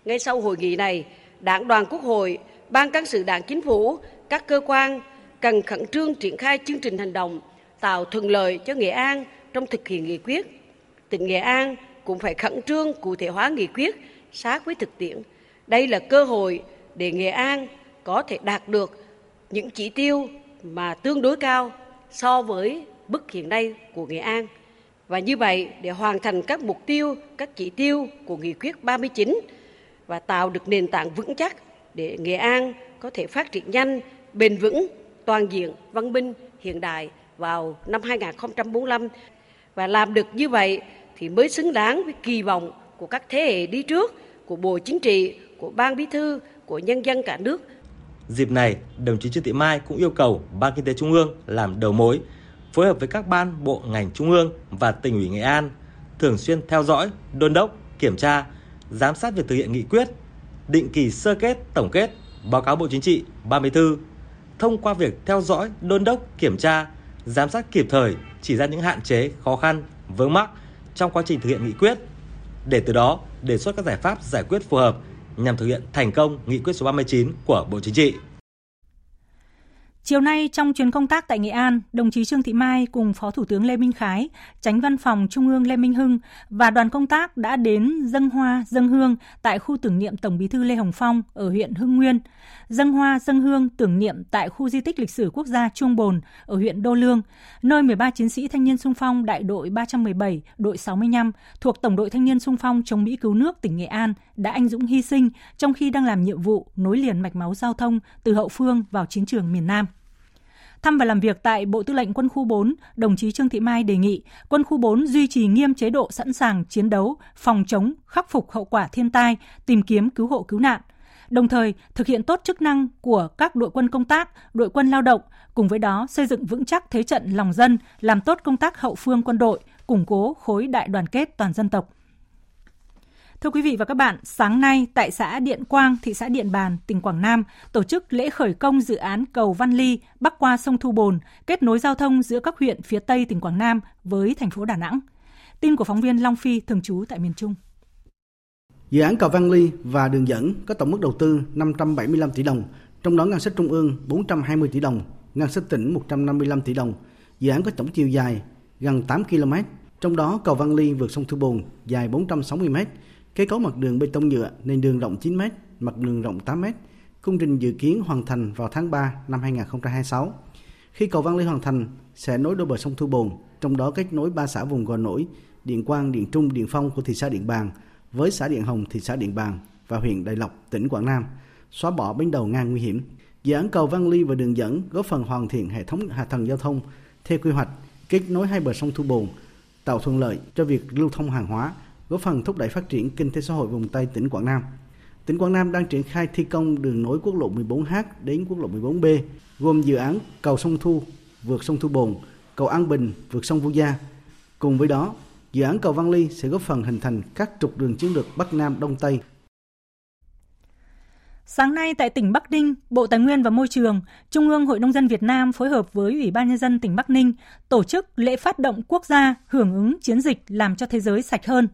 Ngay sau hội nghị này, Đảng đoàn Quốc hội, Ban cán sự Đảng Chính phủ, các cơ quan cần khẩn trương triển khai chương trình hành động tạo thuận lợi cho Nghệ An trong thực hiện nghị quyết. Tỉnh Nghệ An cũng phải khẩn trương cụ thể hóa nghị quyết sát với thực tiễn. Đây là cơ hội để Nghệ An có thể đạt được những chỉ tiêu mà tương đối cao so với bức hiện nay của Nghệ An. Và như vậy để hoàn thành các mục tiêu, các chỉ tiêu của nghị quyết 39 và tạo được nền tảng vững chắc để Nghệ An có thể phát triển nhanh, bền vững, toàn diện, văn minh, hiện đại vào năm 2045 và làm được như vậy thì mới xứng đáng với kỳ vọng của các thế hệ đi trước, của Bộ Chính trị, của Ban Bí thư, của nhân dân cả nước. Dịp này, đồng chí Trương Thị Mai cũng yêu cầu Ban Kinh tế Trung ương làm đầu mối, phối hợp với các ban bộ ngành trung ương và tỉnh ủy Nghệ An thường xuyên theo dõi, đôn đốc, kiểm tra, giám sát việc thực hiện nghị quyết, định kỳ sơ kết, tổng kết, báo cáo Bộ Chính trị, Ban Bí thư thông qua việc theo dõi, đôn đốc, kiểm tra, giám sát kịp thời, chỉ ra những hạn chế, khó khăn, vướng mắc trong quá trình thực hiện nghị quyết, để từ đó đề xuất các giải pháp giải quyết phù hợp nhằm thực hiện thành công nghị quyết số 39 của Bộ Chính trị. Chiều nay trong chuyến công tác tại Nghệ An, đồng chí Trương Thị Mai cùng Phó Thủ tướng Lê Minh Khái, Tránh Văn phòng Trung ương Lê Minh Hưng và đoàn công tác đã đến dân hoa, dân hương tại khu tưởng niệm Tổng Bí thư Lê Hồng Phong ở huyện Hưng Nguyên, dân hoa, dân hương tưởng niệm tại khu di tích lịch sử quốc gia Chuông Bồn ở huyện Đô Lương, nơi 13 chiến sĩ thanh niên sung phong đại đội 317, đội 65 thuộc Tổng đội Thanh niên sung phong chống Mỹ cứu nước tỉnh Nghệ An đã anh dũng hy sinh trong khi đang làm nhiệm vụ nối liền mạch máu giao thông từ hậu phương vào chiến trường miền Nam. Thăm và làm việc tại Bộ Tư lệnh Quân khu 4, đồng chí Trương Thị Mai đề nghị Quân khu 4 duy trì nghiêm chế độ sẵn sàng chiến đấu, phòng chống, khắc phục hậu quả thiên tai, tìm kiếm cứu hộ cứu nạn, đồng thời thực hiện tốt chức năng của các đội quân công tác, đội quân lao động, cùng với đó xây dựng vững chắc thế trận lòng dân, làm tốt công tác hậu phương quân đội, củng cố khối đại đoàn kết toàn dân tộc. Thưa quý vị và các bạn, sáng nay tại xã Điện Quang, thị xã Điện Bàn, tỉnh Quảng Nam tổ chức lễ khởi công dự án cầu Văn Ly bắc qua sông Thu Bồn, kết nối giao thông giữa các huyện phía Tây tỉnh Quảng Nam với thành phố Đà Nẵng. Tin của phóng viên Long Phi thường trú tại miền Trung. Dự án cầu Văn Ly và đường dẫn có tổng mức đầu tư 575 tỷ đồng, trong đó ngân sách trung ương 420 tỷ đồng, ngân sách tỉnh 155 tỷ đồng. Dự án có tổng chiều dài gần 8 km, trong đó cầu Văn Ly vượt sông Thu Bồn dài 460 m, Cây cấu mặt đường bê tông nhựa, nền đường rộng 9 m, mặt đường rộng 8 m. Công trình dự kiến hoàn thành vào tháng 3 năm 2026. Khi cầu Văn Ly hoàn thành, sẽ nối đôi bờ sông Thu Bồn, trong đó kết nối ba xã vùng gò nổi, Điện Quang, Điện Trung, Điện Phong của thị xã Điện Bàn với xã Điện Hồng, thị xã Điện Bàn và huyện Đại Lộc, tỉnh Quảng Nam, xóa bỏ bến đầu ngang nguy hiểm. Dự án cầu Văn Ly và đường dẫn góp phần hoàn thiện hệ thống hạ tầng giao thông theo quy hoạch, kết nối hai bờ sông Thu Bồn, tạo thuận lợi cho việc lưu thông hàng hóa, góp phần thúc đẩy phát triển kinh tế xã hội vùng Tây tỉnh Quảng Nam. Tỉnh Quảng Nam đang triển khai thi công đường nối quốc lộ 14H đến quốc lộ 14B, gồm dự án cầu sông Thu vượt sông Thu Bồn, cầu An Bình vượt sông Vu Gia. Cùng với đó, Dự án cầu Văn Ly sẽ góp phần hình thành các trục đường chiến lược Bắc Nam Đông Tây. Sáng nay tại tỉnh Bắc Ninh, Bộ Tài nguyên và Môi trường, Trung ương Hội Nông dân Việt Nam phối hợp với Ủy ban Nhân dân tỉnh Bắc Ninh tổ chức lễ phát động quốc gia hưởng ứng chiến dịch làm cho thế giới sạch hơn.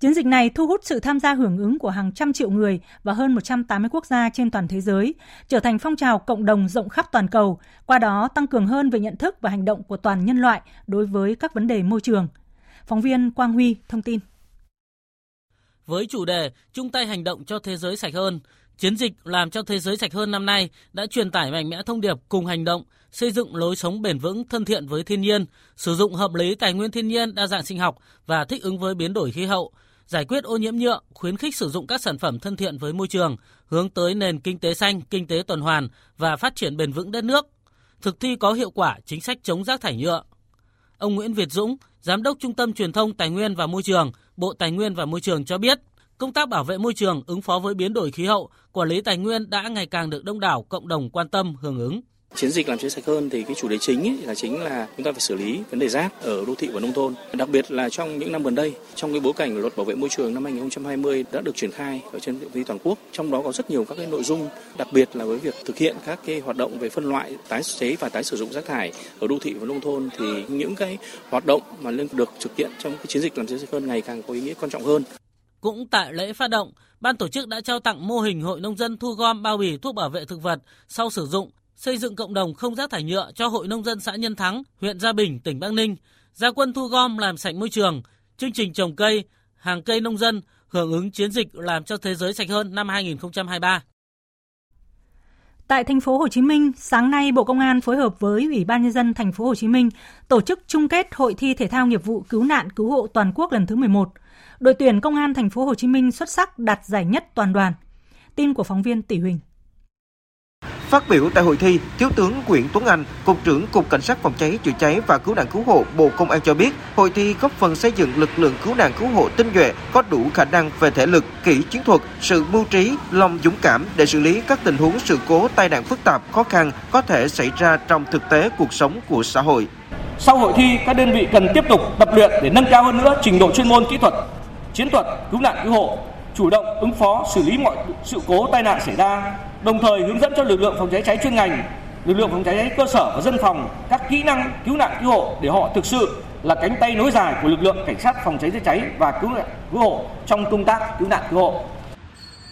Chiến dịch này thu hút sự tham gia hưởng ứng của hàng trăm triệu người và hơn 180 quốc gia trên toàn thế giới, trở thành phong trào cộng đồng rộng khắp toàn cầu, qua đó tăng cường hơn về nhận thức và hành động của toàn nhân loại đối với các vấn đề môi trường. Phóng viên Quang Huy thông tin. Với chủ đề chung tay hành động cho thế giới sạch hơn, chiến dịch làm cho thế giới sạch hơn năm nay đã truyền tải mạnh mẽ thông điệp cùng hành động, xây dựng lối sống bền vững thân thiện với thiên nhiên, sử dụng hợp lý tài nguyên thiên nhiên đa dạng sinh học và thích ứng với biến đổi khí hậu, giải quyết ô nhiễm nhựa, khuyến khích sử dụng các sản phẩm thân thiện với môi trường, hướng tới nền kinh tế xanh, kinh tế tuần hoàn và phát triển bền vững đất nước. Thực thi có hiệu quả chính sách chống rác thải nhựa. Ông Nguyễn Việt Dũng, Giám đốc Trung tâm Truyền thông Tài nguyên và Môi trường, Bộ Tài nguyên và Môi trường cho biết, công tác bảo vệ môi trường, ứng phó với biến đổi khí hậu, quản lý tài nguyên đã ngày càng được đông đảo cộng đồng quan tâm hưởng ứng. Chiến dịch làm chế sạch hơn thì cái chủ đề chính ấy là chính là chúng ta phải xử lý vấn đề rác ở đô thị và nông thôn. Đặc biệt là trong những năm gần đây, trong cái bối cảnh luật bảo vệ môi trường năm 2020 đã được triển khai ở trên phạm vi toàn quốc, trong đó có rất nhiều các cái nội dung, đặc biệt là với việc thực hiện các cái hoạt động về phân loại, tái chế và tái sử dụng rác thải ở đô thị và nông thôn thì những cái hoạt động mà liên được thực hiện trong cái chiến dịch làm chế sạch hơn ngày càng có ý nghĩa quan trọng hơn. Cũng tại lễ phát động, ban tổ chức đã trao tặng mô hình hội nông dân thu gom bao bì thuốc bảo vệ thực vật sau sử dụng xây dựng cộng đồng không rác thải nhựa cho Hội Nông dân xã Nhân Thắng, huyện Gia Bình, tỉnh Bắc Ninh, gia quân thu gom làm sạch môi trường, chương trình trồng cây, hàng cây nông dân hưởng ứng chiến dịch làm cho thế giới sạch hơn năm 2023. Tại thành phố Hồ Chí Minh, sáng nay Bộ Công an phối hợp với Ủy ban nhân dân thành phố Hồ Chí Minh tổ chức chung kết hội thi thể thao nghiệp vụ cứu nạn cứu hộ toàn quốc lần thứ 11. Đội tuyển Công an thành phố Hồ Chí Minh xuất sắc đạt giải nhất toàn đoàn. Tin của phóng viên Tỷ Huỳnh. Phát biểu tại hội thi, Thiếu tướng Nguyễn Tuấn Anh, Cục trưởng Cục Cảnh sát phòng cháy chữa cháy và cứu nạn cứu hộ Bộ Công an cho biết, hội thi góp phần xây dựng lực lượng cứu nạn cứu hộ tinh nhuệ, có đủ khả năng về thể lực, kỹ chiến thuật, sự mưu trí, lòng dũng cảm để xử lý các tình huống sự cố tai nạn phức tạp, khó khăn có thể xảy ra trong thực tế cuộc sống của xã hội. Sau hội thi, các đơn vị cần tiếp tục tập luyện để nâng cao hơn nữa trình độ chuyên môn kỹ thuật, chiến thuật, cứu nạn cứu hộ, chủ động ứng phó xử lý mọi sự cố tai nạn xảy ra, đồng thời hướng dẫn cho lực lượng phòng cháy cháy chuyên ngành, lực lượng phòng cháy cháy cơ sở và dân phòng các kỹ năng cứu nạn cứu hộ để họ thực sự là cánh tay nối dài của lực lượng cảnh sát phòng cháy chữa cháy và cứu nạn cứu hộ trong công tác cứu nạn cứu hộ.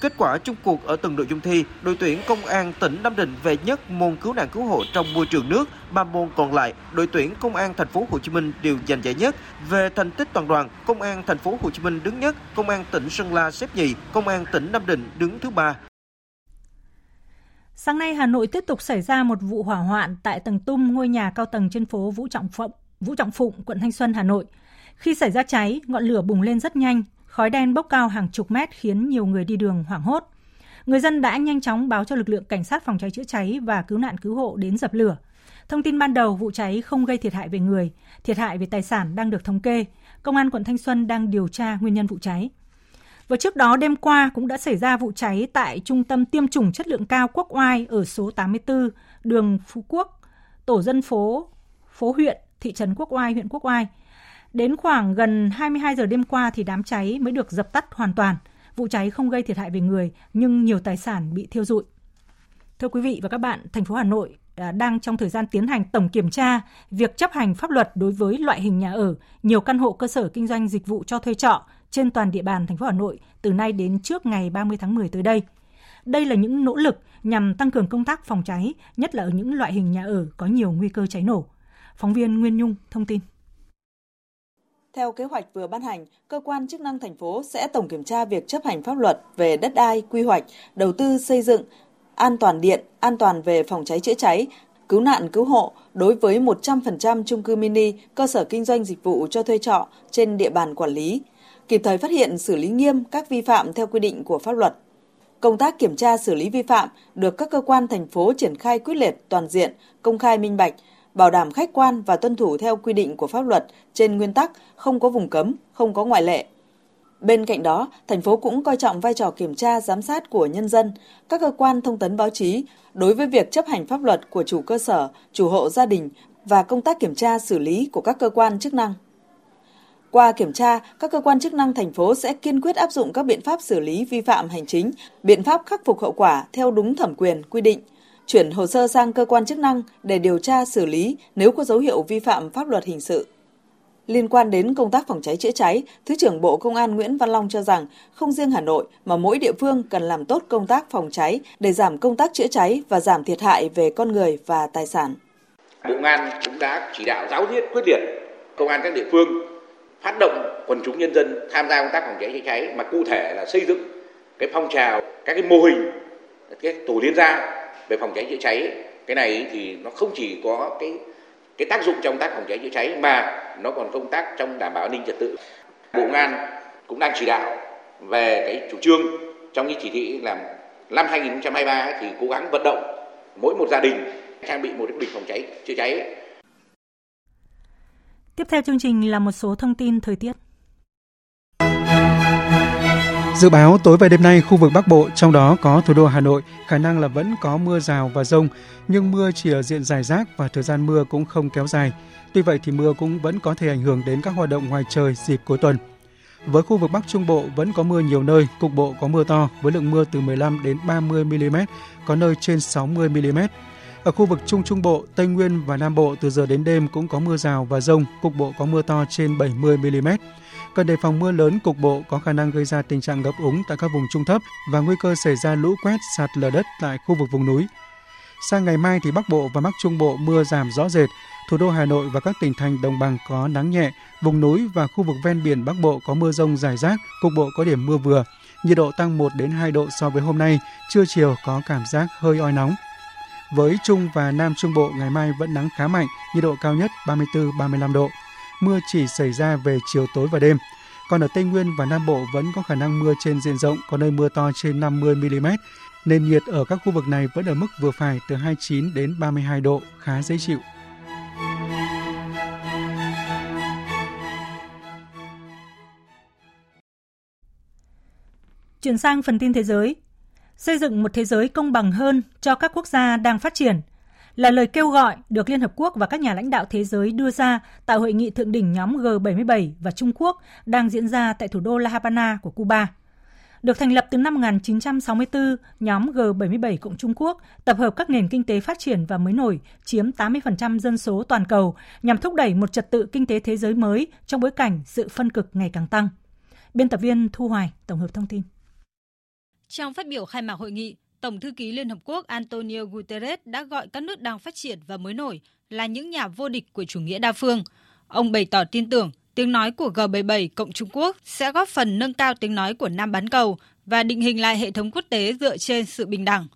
Kết quả chung cuộc ở từng nội dung thi, đội tuyển công an tỉnh Nam Định về nhất môn cứu nạn cứu hộ trong môi trường nước, ba môn còn lại, đội tuyển công an thành phố Hồ Chí Minh đều giành giải nhất. Về thành tích toàn đoàn, công an thành phố Hồ Chí Minh đứng nhất, công an tỉnh Sơn La xếp nhì, công an tỉnh Nam Định đứng thứ ba. Sáng nay Hà Nội tiếp tục xảy ra một vụ hỏa hoạn tại tầng tung ngôi nhà cao tầng trên phố Vũ Trọng Phụng, Vũ Trọng Phụng, quận Thanh Xuân, Hà Nội. Khi xảy ra cháy, ngọn lửa bùng lên rất nhanh, khói đen bốc cao hàng chục mét khiến nhiều người đi đường hoảng hốt. Người dân đã nhanh chóng báo cho lực lượng cảnh sát phòng cháy chữa cháy và cứu nạn cứu hộ đến dập lửa. Thông tin ban đầu, vụ cháy không gây thiệt hại về người, thiệt hại về tài sản đang được thống kê. Công an quận Thanh Xuân đang điều tra nguyên nhân vụ cháy. Và trước đó đêm qua cũng đã xảy ra vụ cháy tại trung tâm tiêm chủng chất lượng cao Quốc Oai ở số 84 đường Phú Quốc, tổ dân phố phố huyện, thị trấn Quốc Oai, huyện Quốc Oai. Đến khoảng gần 22 giờ đêm qua thì đám cháy mới được dập tắt hoàn toàn. Vụ cháy không gây thiệt hại về người nhưng nhiều tài sản bị thiêu rụi. Thưa quý vị và các bạn, thành phố Hà Nội à, đang trong thời gian tiến hành tổng kiểm tra việc chấp hành pháp luật đối với loại hình nhà ở, nhiều căn hộ cơ sở kinh doanh dịch vụ cho thuê trọ trên toàn địa bàn thành phố Hà Nội từ nay đến trước ngày 30 tháng 10 tới đây. Đây là những nỗ lực nhằm tăng cường công tác phòng cháy, nhất là ở những loại hình nhà ở có nhiều nguy cơ cháy nổ. Phóng viên Nguyên Nhung thông tin. Theo kế hoạch vừa ban hành, cơ quan chức năng thành phố sẽ tổng kiểm tra việc chấp hành pháp luật về đất đai, quy hoạch, đầu tư xây dựng, an toàn điện, an toàn về phòng cháy chữa cháy, cứu nạn cứu hộ đối với 100% chung cư mini, cơ sở kinh doanh dịch vụ cho thuê trọ trên địa bàn quản lý, kịp thời phát hiện xử lý nghiêm các vi phạm theo quy định của pháp luật. Công tác kiểm tra xử lý vi phạm được các cơ quan thành phố triển khai quyết liệt toàn diện, công khai minh bạch, bảo đảm khách quan và tuân thủ theo quy định của pháp luật trên nguyên tắc không có vùng cấm, không có ngoại lệ. Bên cạnh đó, thành phố cũng coi trọng vai trò kiểm tra giám sát của nhân dân, các cơ quan thông tấn báo chí đối với việc chấp hành pháp luật của chủ cơ sở, chủ hộ gia đình và công tác kiểm tra xử lý của các cơ quan chức năng. Qua kiểm tra, các cơ quan chức năng thành phố sẽ kiên quyết áp dụng các biện pháp xử lý vi phạm hành chính, biện pháp khắc phục hậu quả theo đúng thẩm quyền quy định, chuyển hồ sơ sang cơ quan chức năng để điều tra xử lý nếu có dấu hiệu vi phạm pháp luật hình sự. Liên quan đến công tác phòng cháy chữa cháy, Thứ trưởng Bộ Công an Nguyễn Văn Long cho rằng không riêng Hà Nội mà mỗi địa phương cần làm tốt công tác phòng cháy để giảm công tác chữa cháy và giảm thiệt hại về con người và tài sản. Bộ Công an cũng đã chỉ đạo giáo diết quyết liệt công an các địa phương phát động quần chúng nhân dân tham gia công tác phòng cháy chữa cháy mà cụ thể là xây dựng cái phong trào, các cái mô hình, cái tổ liên gia về phòng cháy chữa cháy, cái này thì nó không chỉ có cái cái tác dụng trong tác phòng cháy chữa cháy mà nó còn công tác trong đảm bảo an ninh trật tự. Bộ Công an cũng đang chỉ đạo về cái chủ trương trong cái chỉ thị là năm 2023 thì cố gắng vận động mỗi một gia đình trang bị một cái bình phòng cháy chữa cháy. Tiếp theo chương trình là một số thông tin thời tiết. Dự báo tối và đêm nay khu vực Bắc Bộ trong đó có thủ đô Hà Nội khả năng là vẫn có mưa rào và rông, nhưng mưa chỉ ở diện dài rác và thời gian mưa cũng không kéo dài. Tuy vậy thì mưa cũng vẫn có thể ảnh hưởng đến các hoạt động ngoài trời dịp cuối tuần. Với khu vực Bắc Trung Bộ vẫn có mưa nhiều nơi, cục bộ có mưa to với lượng mưa từ 15 đến 30 mm, có nơi trên 60 mm. Ở khu vực Trung Trung Bộ, Tây Nguyên và Nam Bộ từ giờ đến đêm cũng có mưa rào và rông, cục bộ có mưa to trên 70 mm cần đề phòng mưa lớn cục bộ có khả năng gây ra tình trạng ngập úng tại các vùng trung thấp và nguy cơ xảy ra lũ quét sạt lở đất tại khu vực vùng núi. Sang ngày mai thì Bắc Bộ và Bắc Trung Bộ mưa giảm rõ rệt, thủ đô Hà Nội và các tỉnh thành đồng bằng có nắng nhẹ, vùng núi và khu vực ven biển Bắc Bộ có mưa rông rải rác, cục bộ có điểm mưa vừa. Nhiệt độ tăng 1 đến 2 độ so với hôm nay, trưa chiều có cảm giác hơi oi nóng. Với Trung và Nam Trung Bộ ngày mai vẫn nắng khá mạnh, nhiệt độ cao nhất 34-35 độ mưa chỉ xảy ra về chiều tối và đêm. Còn ở Tây Nguyên và Nam Bộ vẫn có khả năng mưa trên diện rộng, có nơi mưa to trên 50 mm. Nền nhiệt ở các khu vực này vẫn ở mức vừa phải từ 29 đến 32 độ, khá dễ chịu. Chuyển sang phần tin thế giới. Xây dựng một thế giới công bằng hơn cho các quốc gia đang phát triển – là lời kêu gọi được Liên Hợp Quốc và các nhà lãnh đạo thế giới đưa ra tại hội nghị thượng đỉnh nhóm G77 và Trung Quốc đang diễn ra tại thủ đô La Habana của Cuba. Được thành lập từ năm 1964, nhóm G77 Cộng Trung Quốc tập hợp các nền kinh tế phát triển và mới nổi, chiếm 80% dân số toàn cầu, nhằm thúc đẩy một trật tự kinh tế thế giới mới trong bối cảnh sự phân cực ngày càng tăng. Biên tập viên Thu Hoài tổng hợp thông tin. Trong phát biểu khai mạc hội nghị, Tổng thư ký Liên Hợp Quốc Antonio Guterres đã gọi các nước đang phát triển và mới nổi là những nhà vô địch của chủ nghĩa đa phương. Ông bày tỏ tin tưởng tiếng nói của G77 cộng Trung Quốc sẽ góp phần nâng cao tiếng nói của Nam bán cầu và định hình lại hệ thống quốc tế dựa trên sự bình đẳng.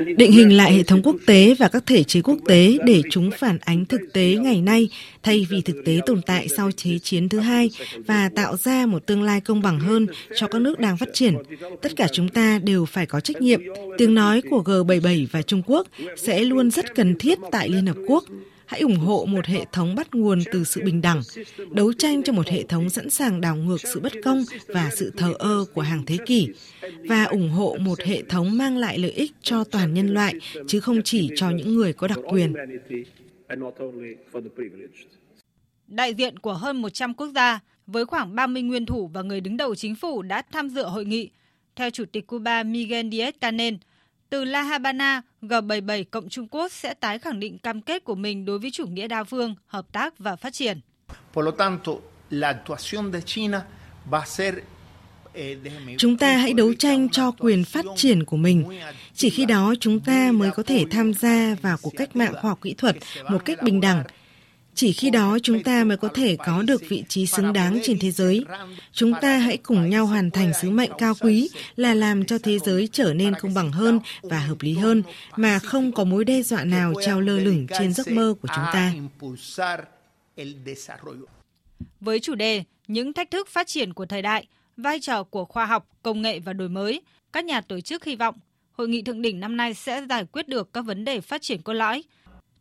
Định hình lại hệ thống quốc tế và các thể chế quốc tế để chúng phản ánh thực tế ngày nay thay vì thực tế tồn tại sau Thế chiến thứ hai và tạo ra một tương lai công bằng hơn cho các nước đang phát triển. Tất cả chúng ta đều phải có trách nhiệm. Tiếng nói của G77 và Trung Quốc sẽ luôn rất cần thiết tại Liên Hợp Quốc hãy ủng hộ một hệ thống bắt nguồn từ sự bình đẳng, đấu tranh cho một hệ thống sẵn sàng đảo ngược sự bất công và sự thờ ơ của hàng thế kỷ, và ủng hộ một hệ thống mang lại lợi ích cho toàn nhân loại, chứ không chỉ cho những người có đặc quyền. Đại diện của hơn 100 quốc gia với khoảng 30 nguyên thủ và người đứng đầu chính phủ đã tham dự hội nghị. Theo Chủ tịch Cuba Miguel Díaz-Canel, từ La Habana, G77 cộng Trung Quốc sẽ tái khẳng định cam kết của mình đối với chủ nghĩa đa phương, hợp tác và phát triển. Eh, chúng ta hãy đấu tranh cho quyền phát triển của mình. Chỉ khi đó chúng ta mới có thể tham gia vào cuộc cách mạng khoa học kỹ thuật một cách bình đẳng, chỉ khi đó chúng ta mới có thể có được vị trí xứng đáng trên thế giới. Chúng ta hãy cùng nhau hoàn thành sứ mệnh cao quý là làm cho thế giới trở nên công bằng hơn và hợp lý hơn mà không có mối đe dọa nào treo lơ lửng trên giấc mơ của chúng ta. Với chủ đề Những thách thức phát triển của thời đại, vai trò của khoa học, công nghệ và đổi mới, các nhà tổ chức hy vọng hội nghị thượng đỉnh năm nay sẽ giải quyết được các vấn đề phát triển cốt lõi.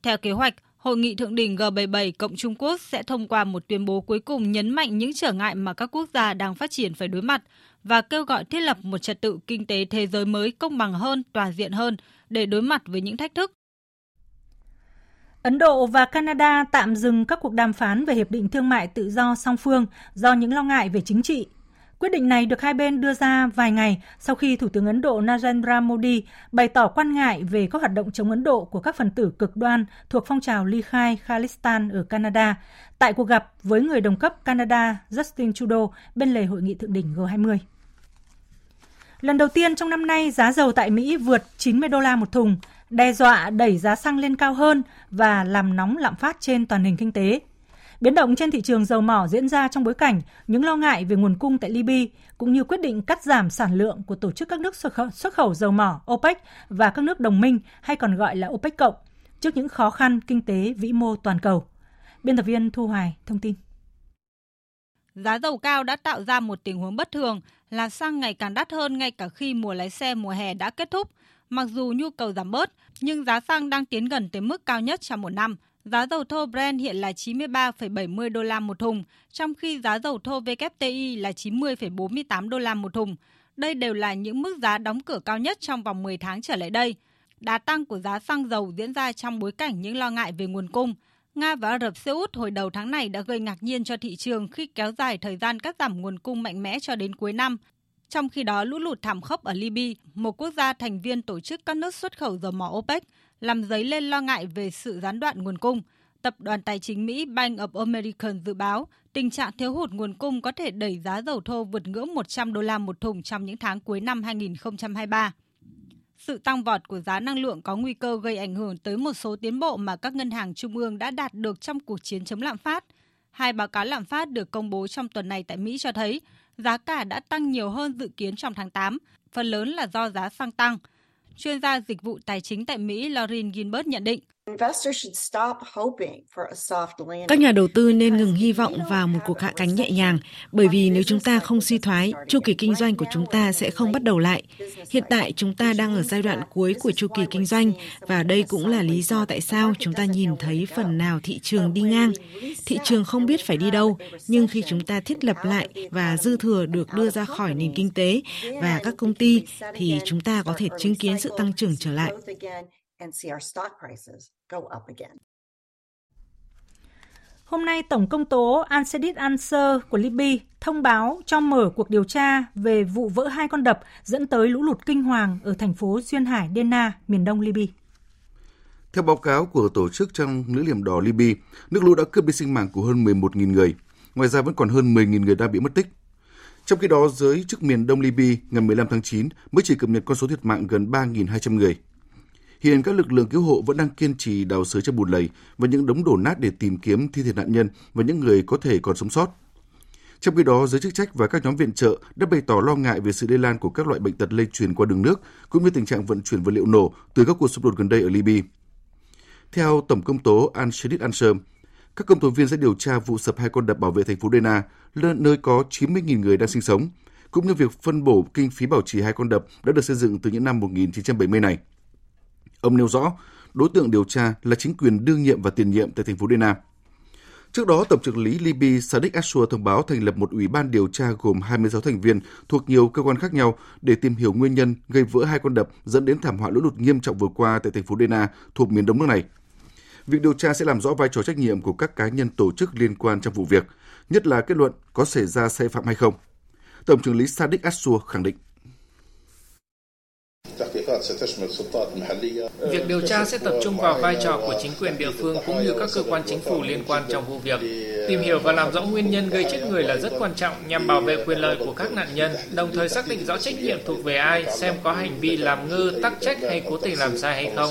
Theo kế hoạch, Hội nghị thượng đỉnh G77 cộng Trung Quốc sẽ thông qua một tuyên bố cuối cùng nhấn mạnh những trở ngại mà các quốc gia đang phát triển phải đối mặt và kêu gọi thiết lập một trật tự kinh tế thế giới mới công bằng hơn, toàn diện hơn để đối mặt với những thách thức. Ấn Độ và Canada tạm dừng các cuộc đàm phán về hiệp định thương mại tự do song phương do những lo ngại về chính trị. Quyết định này được hai bên đưa ra vài ngày sau khi Thủ tướng Ấn Độ Narendra Modi bày tỏ quan ngại về các hoạt động chống Ấn Độ của các phần tử cực đoan thuộc phong trào ly khai Khalistan ở Canada tại cuộc gặp với người đồng cấp Canada Justin Trudeau bên lề hội nghị thượng đỉnh G20. Lần đầu tiên trong năm nay, giá dầu tại Mỹ vượt 90 đô la một thùng, đe dọa đẩy giá xăng lên cao hơn và làm nóng lạm phát trên toàn nền kinh tế. Biến động trên thị trường dầu mỏ diễn ra trong bối cảnh những lo ngại về nguồn cung tại Libya cũng như quyết định cắt giảm sản lượng của tổ chức các nước xuất khẩu, xuất khẩu dầu mỏ OPEC và các nước đồng minh hay còn gọi là OPEC cộng trước những khó khăn kinh tế vĩ mô toàn cầu. Biên tập viên Thu Hoài thông tin. Giá dầu cao đã tạo ra một tình huống bất thường là xăng ngày càng đắt hơn ngay cả khi mùa lái xe mùa hè đã kết thúc. Mặc dù nhu cầu giảm bớt, nhưng giá xăng đang tiến gần tới mức cao nhất trong một năm. Giá dầu thô Brent hiện là 93,70 đô la một thùng, trong khi giá dầu thô WTI là 90,48 đô la một thùng. Đây đều là những mức giá đóng cửa cao nhất trong vòng 10 tháng trở lại đây. Đà tăng của giá xăng dầu diễn ra trong bối cảnh những lo ngại về nguồn cung. Nga và Ả Rập Xê Út hồi đầu tháng này đã gây ngạc nhiên cho thị trường khi kéo dài thời gian cắt giảm nguồn cung mạnh mẽ cho đến cuối năm. Trong khi đó, lũ lụt thảm khốc ở Libya, một quốc gia thành viên tổ chức các nước xuất khẩu dầu mỏ OPEC, làm dấy lên lo ngại về sự gián đoạn nguồn cung. Tập đoàn tài chính Mỹ Bank of America dự báo tình trạng thiếu hụt nguồn cung có thể đẩy giá dầu thô vượt ngưỡng 100 đô la một thùng trong những tháng cuối năm 2023. Sự tăng vọt của giá năng lượng có nguy cơ gây ảnh hưởng tới một số tiến bộ mà các ngân hàng trung ương đã đạt được trong cuộc chiến chống lạm phát. Hai báo cáo lạm phát được công bố trong tuần này tại Mỹ cho thấy giá cả đã tăng nhiều hơn dự kiến trong tháng 8, phần lớn là do giá xăng tăng. Chuyên gia dịch vụ tài chính tại Mỹ Lauren Gilbert nhận định, các nhà đầu tư nên ngừng hy vọng vào một cuộc hạ cánh nhẹ nhàng, bởi vì nếu chúng ta không suy thoái, chu kỳ kinh doanh của chúng ta sẽ không bắt đầu lại. Hiện tại chúng ta đang ở giai đoạn cuối của chu kỳ kinh doanh và đây cũng là lý do tại sao chúng ta nhìn thấy phần nào thị trường đi ngang. Thị trường không biết phải đi đâu, nhưng khi chúng ta thiết lập lại và dư thừa được đưa ra khỏi nền kinh tế và các công ty thì chúng ta có thể chứng kiến sự tăng trưởng trở lại and see our stock prices go up again. Hôm nay, Tổng công tố Ansedit Ansar của Libya thông báo cho mở cuộc điều tra về vụ vỡ hai con đập dẫn tới lũ lụt kinh hoàng ở thành phố Duyên Hải Dena, miền đông Libya. Theo báo cáo của tổ chức Trăng Lưỡi Liềm Đỏ Libya, nước lũ đã cướp đi sinh mạng của hơn 11.000 người. Ngoài ra vẫn còn hơn 10.000 người đang bị mất tích. Trong khi đó, giới chức miền đông Libya ngày 15 tháng 9 mới chỉ cập nhật con số thiệt mạng gần 3.200 người. Hiện các lực lượng cứu hộ vẫn đang kiên trì đào sới trong bùn lầy và những đống đổ nát để tìm kiếm thi thể nạn nhân và những người có thể còn sống sót. Trong khi đó, giới chức trách và các nhóm viện trợ đã bày tỏ lo ngại về sự lây lan của các loại bệnh tật lây truyền qua đường nước, cũng như tình trạng vận chuyển vật liệu nổ từ các cuộc xung đột gần đây ở Libya. Theo Tổng công tố Al-Shadid các công tố viên sẽ điều tra vụ sập hai con đập bảo vệ thành phố Dena, nơi có 90.000 người đang sinh sống, cũng như việc phân bổ kinh phí bảo trì hai con đập đã được xây dựng từ những năm 1970 này. Ông nêu rõ, đối tượng điều tra là chính quyền đương nhiệm và tiền nhiệm tại thành phố Dena. Trước đó, Tổng trưởng lý Libya Sadiq Ashur thông báo thành lập một ủy ban điều tra gồm 26 thành viên thuộc nhiều cơ quan khác nhau để tìm hiểu nguyên nhân gây vỡ hai con đập dẫn đến thảm họa lũ lụt nghiêm trọng vừa qua tại thành phố Dena thuộc miền đông nước này. Việc điều tra sẽ làm rõ vai trò trách nhiệm của các cá nhân tổ chức liên quan trong vụ việc, nhất là kết luận có xảy ra sai phạm hay không. Tổng trưởng lý Sadiq Ashur khẳng định. Việc điều tra sẽ tập trung vào vai trò của chính quyền địa phương cũng như các cơ quan chính phủ liên quan trong vụ việc. Tìm hiểu và làm rõ nguyên nhân gây chết người là rất quan trọng nhằm bảo vệ quyền lợi của các nạn nhân, đồng thời xác định rõ trách nhiệm thuộc về ai, xem có hành vi làm ngơ, tắc trách hay cố tình làm sai hay không.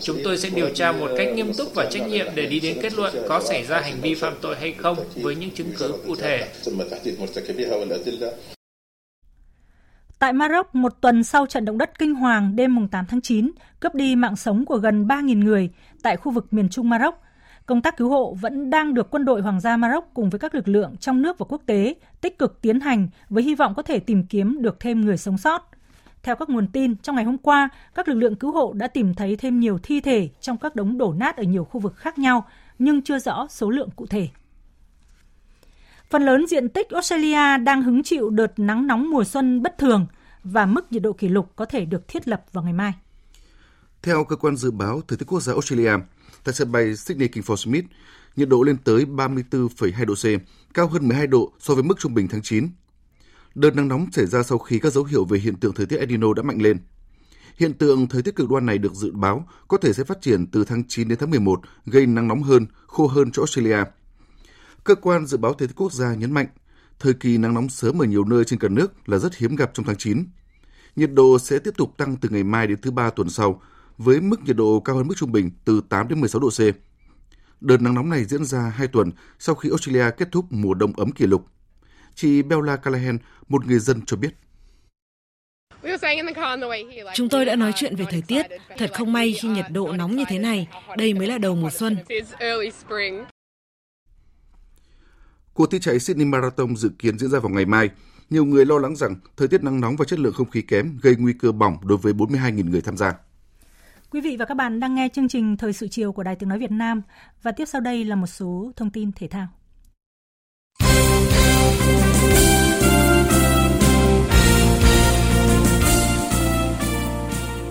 Chúng tôi sẽ điều tra một cách nghiêm túc và trách nhiệm để đi đến kết luận có xảy ra hành vi phạm tội hay không với những chứng cứ cụ thể. Tại Maroc, một tuần sau trận động đất kinh hoàng đêm 8 tháng 9, cướp đi mạng sống của gần 3.000 người tại khu vực miền trung Maroc, công tác cứu hộ vẫn đang được quân đội Hoàng gia Maroc cùng với các lực lượng trong nước và quốc tế tích cực tiến hành với hy vọng có thể tìm kiếm được thêm người sống sót. Theo các nguồn tin, trong ngày hôm qua, các lực lượng cứu hộ đã tìm thấy thêm nhiều thi thể trong các đống đổ nát ở nhiều khu vực khác nhau, nhưng chưa rõ số lượng cụ thể. Phần lớn diện tích Australia đang hứng chịu đợt nắng nóng mùa xuân bất thường và mức nhiệt độ kỷ lục có thể được thiết lập vào ngày mai. Theo cơ quan dự báo thời tiết quốc gia Australia, tại sân bay Sydney King Smith, nhiệt độ lên tới 34,2 độ C, cao hơn 12 độ so với mức trung bình tháng 9. Đợt nắng nóng xảy ra sau khi các dấu hiệu về hiện tượng thời tiết Edino đã mạnh lên. Hiện tượng thời tiết cực đoan này được dự báo có thể sẽ phát triển từ tháng 9 đến tháng 11, gây nắng nóng hơn, khô hơn cho Australia. Cơ quan dự báo thời tiết quốc gia nhấn mạnh, thời kỳ nắng nóng sớm ở nhiều nơi trên cả nước là rất hiếm gặp trong tháng 9. Nhiệt độ sẽ tiếp tục tăng từ ngày mai đến thứ ba tuần sau, với mức nhiệt độ cao hơn mức trung bình từ 8 đến 16 độ C. Đợt nắng nóng này diễn ra 2 tuần sau khi Australia kết thúc mùa đông ấm kỷ lục. Chị Bella Callahan, một người dân cho biết. Chúng tôi đã nói chuyện về thời tiết. Thật không may khi nhiệt độ nóng như thế này. Đây mới là đầu mùa xuân. Cuộc thi chạy Sydney Marathon dự kiến diễn ra vào ngày mai. Nhiều người lo lắng rằng thời tiết nắng nóng và chất lượng không khí kém gây nguy cơ bỏng đối với 42.000 người tham gia. Quý vị và các bạn đang nghe chương trình Thời sự chiều của Đài Tiếng Nói Việt Nam và tiếp sau đây là một số thông tin thể thao.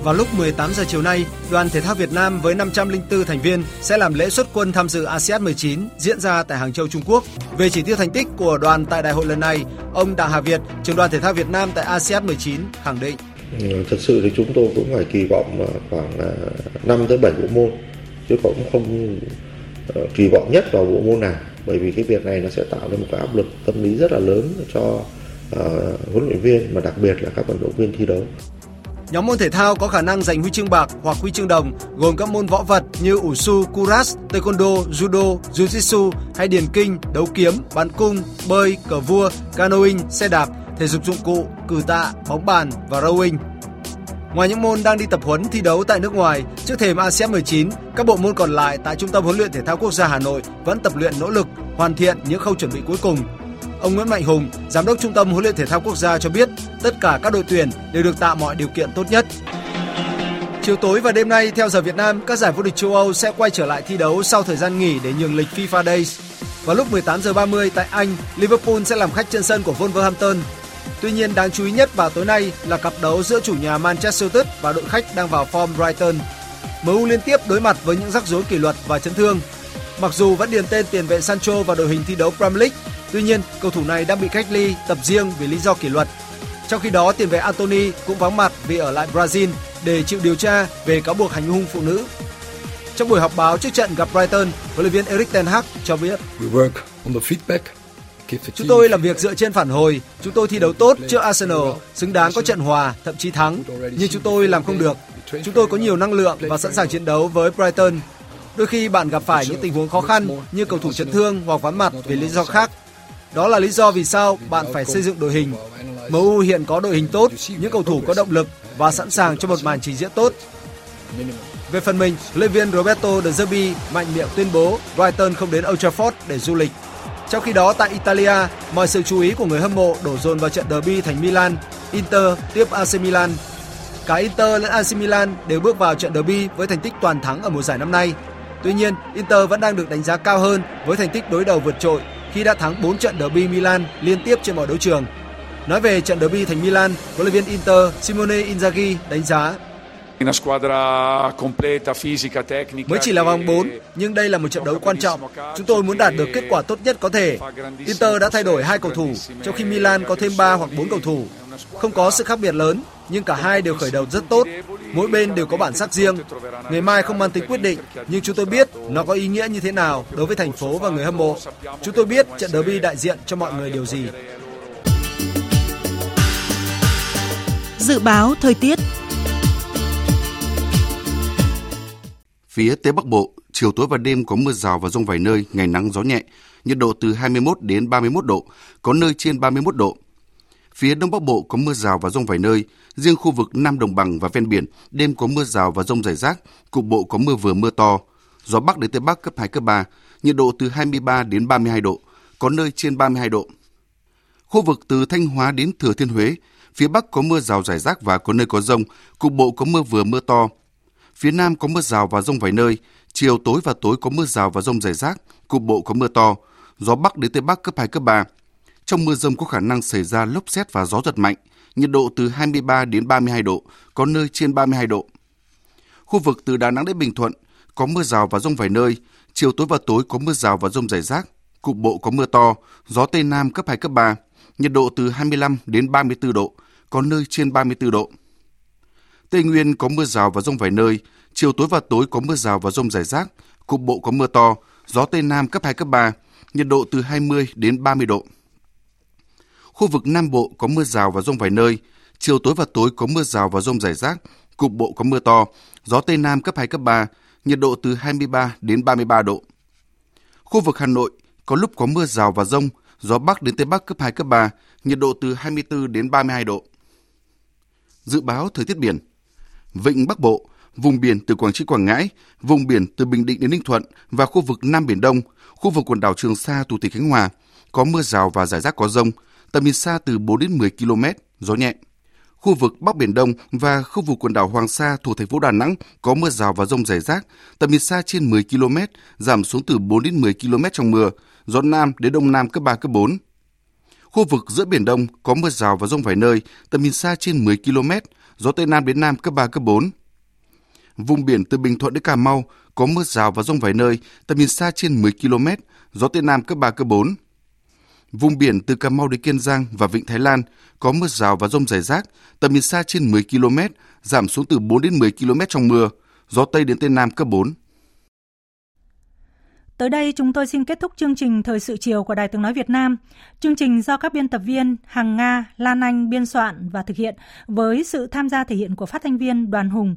Vào lúc 18 giờ chiều nay, đoàn thể thao Việt Nam với 504 thành viên sẽ làm lễ xuất quân tham dự ASEAN 19 diễn ra tại Hàng Châu, Trung Quốc. Về chỉ tiêu thành tích của đoàn tại đại hội lần này, ông Đặng Hà Việt, trưởng đoàn thể thao Việt Nam tại ASEAN 19 khẳng định ừ, thật sự thì chúng tôi cũng phải kỳ vọng à, khoảng à, 5 tới 7 bộ môn chứ cũng không ờ, kỳ vọng nhất vào bộ môn nào bởi vì cái việc này nó sẽ tạo ra một cái áp lực tâm lý rất là lớn cho uh, huấn luyện viên mà đặc biệt là các vận động viên thi đấu. Nhóm môn thể thao có khả năng giành huy chương bạc hoặc huy chương đồng gồm các môn võ vật như ủ su, kuras, taekwondo, judo, jiu-jitsu hay điền kinh, đấu kiếm, bắn cung, bơi, cờ vua, canoeing, xe đạp, thể dục dụng cụ, cử tạ, bóng bàn và rowing. Ngoài những môn đang đi tập huấn thi đấu tại nước ngoài, trước thềm ASEAN 19, các bộ môn còn lại tại Trung tâm huấn luyện thể thao quốc gia Hà Nội vẫn tập luyện nỗ lực hoàn thiện những khâu chuẩn bị cuối cùng. Ông Nguyễn Mạnh Hùng, giám đốc Trung tâm huấn luyện thể thao quốc gia cho biết, tất cả các đội tuyển đều được tạo mọi điều kiện tốt nhất. Chiều tối và đêm nay theo giờ Việt Nam, các giải vô địch châu Âu sẽ quay trở lại thi đấu sau thời gian nghỉ để nhường lịch FIFA Days. Vào lúc 18 giờ 30 tại Anh, Liverpool sẽ làm khách trên sân của Wolverhampton Tuy nhiên đáng chú ý nhất vào tối nay là cặp đấu giữa chủ nhà Manchester United và đội khách đang vào form Brighton. MU liên tiếp đối mặt với những rắc rối kỷ luật và chấn thương. Mặc dù vẫn điền tên tiền vệ Sancho vào đội hình thi đấu Premier League, tuy nhiên cầu thủ này đang bị cách ly tập riêng vì lý do kỷ luật. Trong khi đó, tiền vệ Anthony cũng vắng mặt vì ở lại Brazil để chịu điều tra về cáo buộc hành hung phụ nữ. Trong buổi họp báo trước trận gặp Brighton, huấn luyện viên Erik ten Hag cho biết: We work on the feedback Chúng tôi làm việc dựa trên phản hồi. Chúng tôi thi đấu tốt trước Arsenal, xứng đáng có trận hòa, thậm chí thắng. Nhưng chúng tôi làm không được. Chúng tôi có nhiều năng lượng và sẵn sàng chiến đấu với Brighton. Đôi khi bạn gặp phải những tình huống khó khăn như cầu thủ chấn thương hoặc vắng mặt vì lý do khác. Đó là lý do vì sao bạn phải xây dựng đội hình. MU hiện có đội hình tốt, những cầu thủ có động lực và sẵn sàng cho một màn trình diễn tốt. Về phần mình, huấn luyện viên Roberto De Zerbi mạnh miệng tuyên bố Brighton không đến Old Trafford để du lịch trong khi đó tại Italia, mọi sự chú ý của người hâm mộ đổ dồn vào trận derby thành Milan, Inter tiếp AC Milan. Cả Inter lẫn AC Milan đều bước vào trận derby với thành tích toàn thắng ở mùa giải năm nay. Tuy nhiên, Inter vẫn đang được đánh giá cao hơn với thành tích đối đầu vượt trội khi đã thắng 4 trận derby Milan liên tiếp trên mọi đấu trường. Nói về trận derby thành Milan, huấn luyện viên Inter Simone Inzaghi đánh giá Mới chỉ là vòng 4, nhưng đây là một trận đấu quan trọng. Chúng tôi muốn đạt được kết quả tốt nhất có thể. Inter đã thay đổi hai cầu thủ, trong khi Milan có thêm 3 hoặc 4 cầu thủ. Không có sự khác biệt lớn, nhưng cả hai đều khởi đầu rất tốt. Mỗi bên đều có bản sắc riêng. Ngày mai không mang tính quyết định, nhưng chúng tôi biết nó có ý nghĩa như thế nào đối với thành phố và người hâm mộ. Chúng tôi biết trận derby đại diện cho mọi người điều gì. Dự báo thời tiết Phía Tây Bắc Bộ, chiều tối và đêm có mưa rào và rông vài nơi, ngày nắng gió nhẹ, nhiệt độ từ 21 đến 31 độ, có nơi trên 31 độ. Phía Đông Bắc Bộ có mưa rào và rông vài nơi, riêng khu vực Nam Đồng Bằng và ven biển, đêm có mưa rào và rông rải rác, cục bộ có mưa vừa mưa to, gió Bắc đến Tây Bắc cấp 2, cấp 3, nhiệt độ từ 23 đến 32 độ, có nơi trên 32 độ. Khu vực từ Thanh Hóa đến Thừa Thiên Huế, phía Bắc có mưa rào rải rác và có nơi có rông, cục bộ có mưa vừa mưa to, Phía Nam có mưa rào và rông vài nơi, chiều tối và tối có mưa rào và rông rải rác, cục bộ có mưa to, gió Bắc đến Tây Bắc cấp 2, cấp 3. Trong mưa rông có khả năng xảy ra lốc xét và gió giật mạnh, nhiệt độ từ 23 đến 32 độ, có nơi trên 32 độ. Khu vực từ Đà Nẵng đến Bình Thuận có mưa rào và rông vài nơi, chiều tối và tối có mưa rào và rông rải rác, cục bộ có mưa to, gió Tây Nam cấp 2, cấp 3, nhiệt độ từ 25 đến 34 độ, có nơi trên 34 độ. Tây Nguyên có mưa rào và rông vài nơi, chiều tối và tối có mưa rào và rông rải rác, cục bộ có mưa to, gió Tây Nam cấp 2, cấp 3, nhiệt độ từ 20 đến 30 độ. Khu vực Nam Bộ có mưa rào và rông vài nơi, chiều tối và tối có mưa rào và rông rải rác, cục bộ có mưa to, gió Tây Nam cấp 2, cấp 3, nhiệt độ từ 23 đến 33 độ. Khu vực Hà Nội có lúc có mưa rào và rông, gió Bắc đến Tây Bắc cấp 2, cấp 3, nhiệt độ từ 24 đến 32 độ. Dự báo thời tiết biển Vịnh Bắc Bộ, vùng biển từ Quảng Trị Quảng Ngãi, vùng biển từ Bình Định đến Ninh Thuận và khu vực Nam Biển Đông, khu vực quần đảo Trường Sa thuộc tỉnh Khánh Hòa có mưa rào và rải rác có rông, tầm nhìn xa từ 4 đến 10 km, gió nhẹ. Khu vực Bắc Biển Đông và khu vực quần đảo Hoàng Sa thuộc thành phố Đà Nẵng có mưa rào và rông rải rác, tầm nhìn xa trên 10 km, giảm xuống từ 4 đến 10 km trong mưa, gió Nam đến Đông Nam cấp 3, cấp 4. Khu vực giữa Biển Đông có mưa rào và rông vài nơi, tầm nhìn xa trên 10 km, gió Tây Nam đến Nam cấp 3, cấp 4. Vùng biển từ Bình Thuận đến Cà Mau có mưa rào và rông vài nơi, tầm nhìn xa trên 10 km, gió Tây Nam cấp 3, cấp 4. Vùng biển từ Cà Mau đến Kiên Giang và Vịnh Thái Lan có mưa rào và rông rải rác, tầm nhìn xa trên 10 km, giảm xuống từ 4 đến 10 km trong mưa, gió Tây đến Tây Nam cấp 4. Tới đây chúng tôi xin kết thúc chương trình Thời sự chiều của Đài Tiếng Nói Việt Nam. Chương trình do các biên tập viên Hằng Nga, Lan Anh biên soạn và thực hiện với sự tham gia thể hiện của phát thanh viên Đoàn Hùng,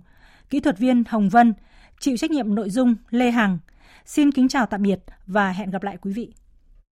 kỹ thuật viên Hồng Vân, chịu trách nhiệm nội dung Lê Hằng. Xin kính chào tạm biệt và hẹn gặp lại quý vị.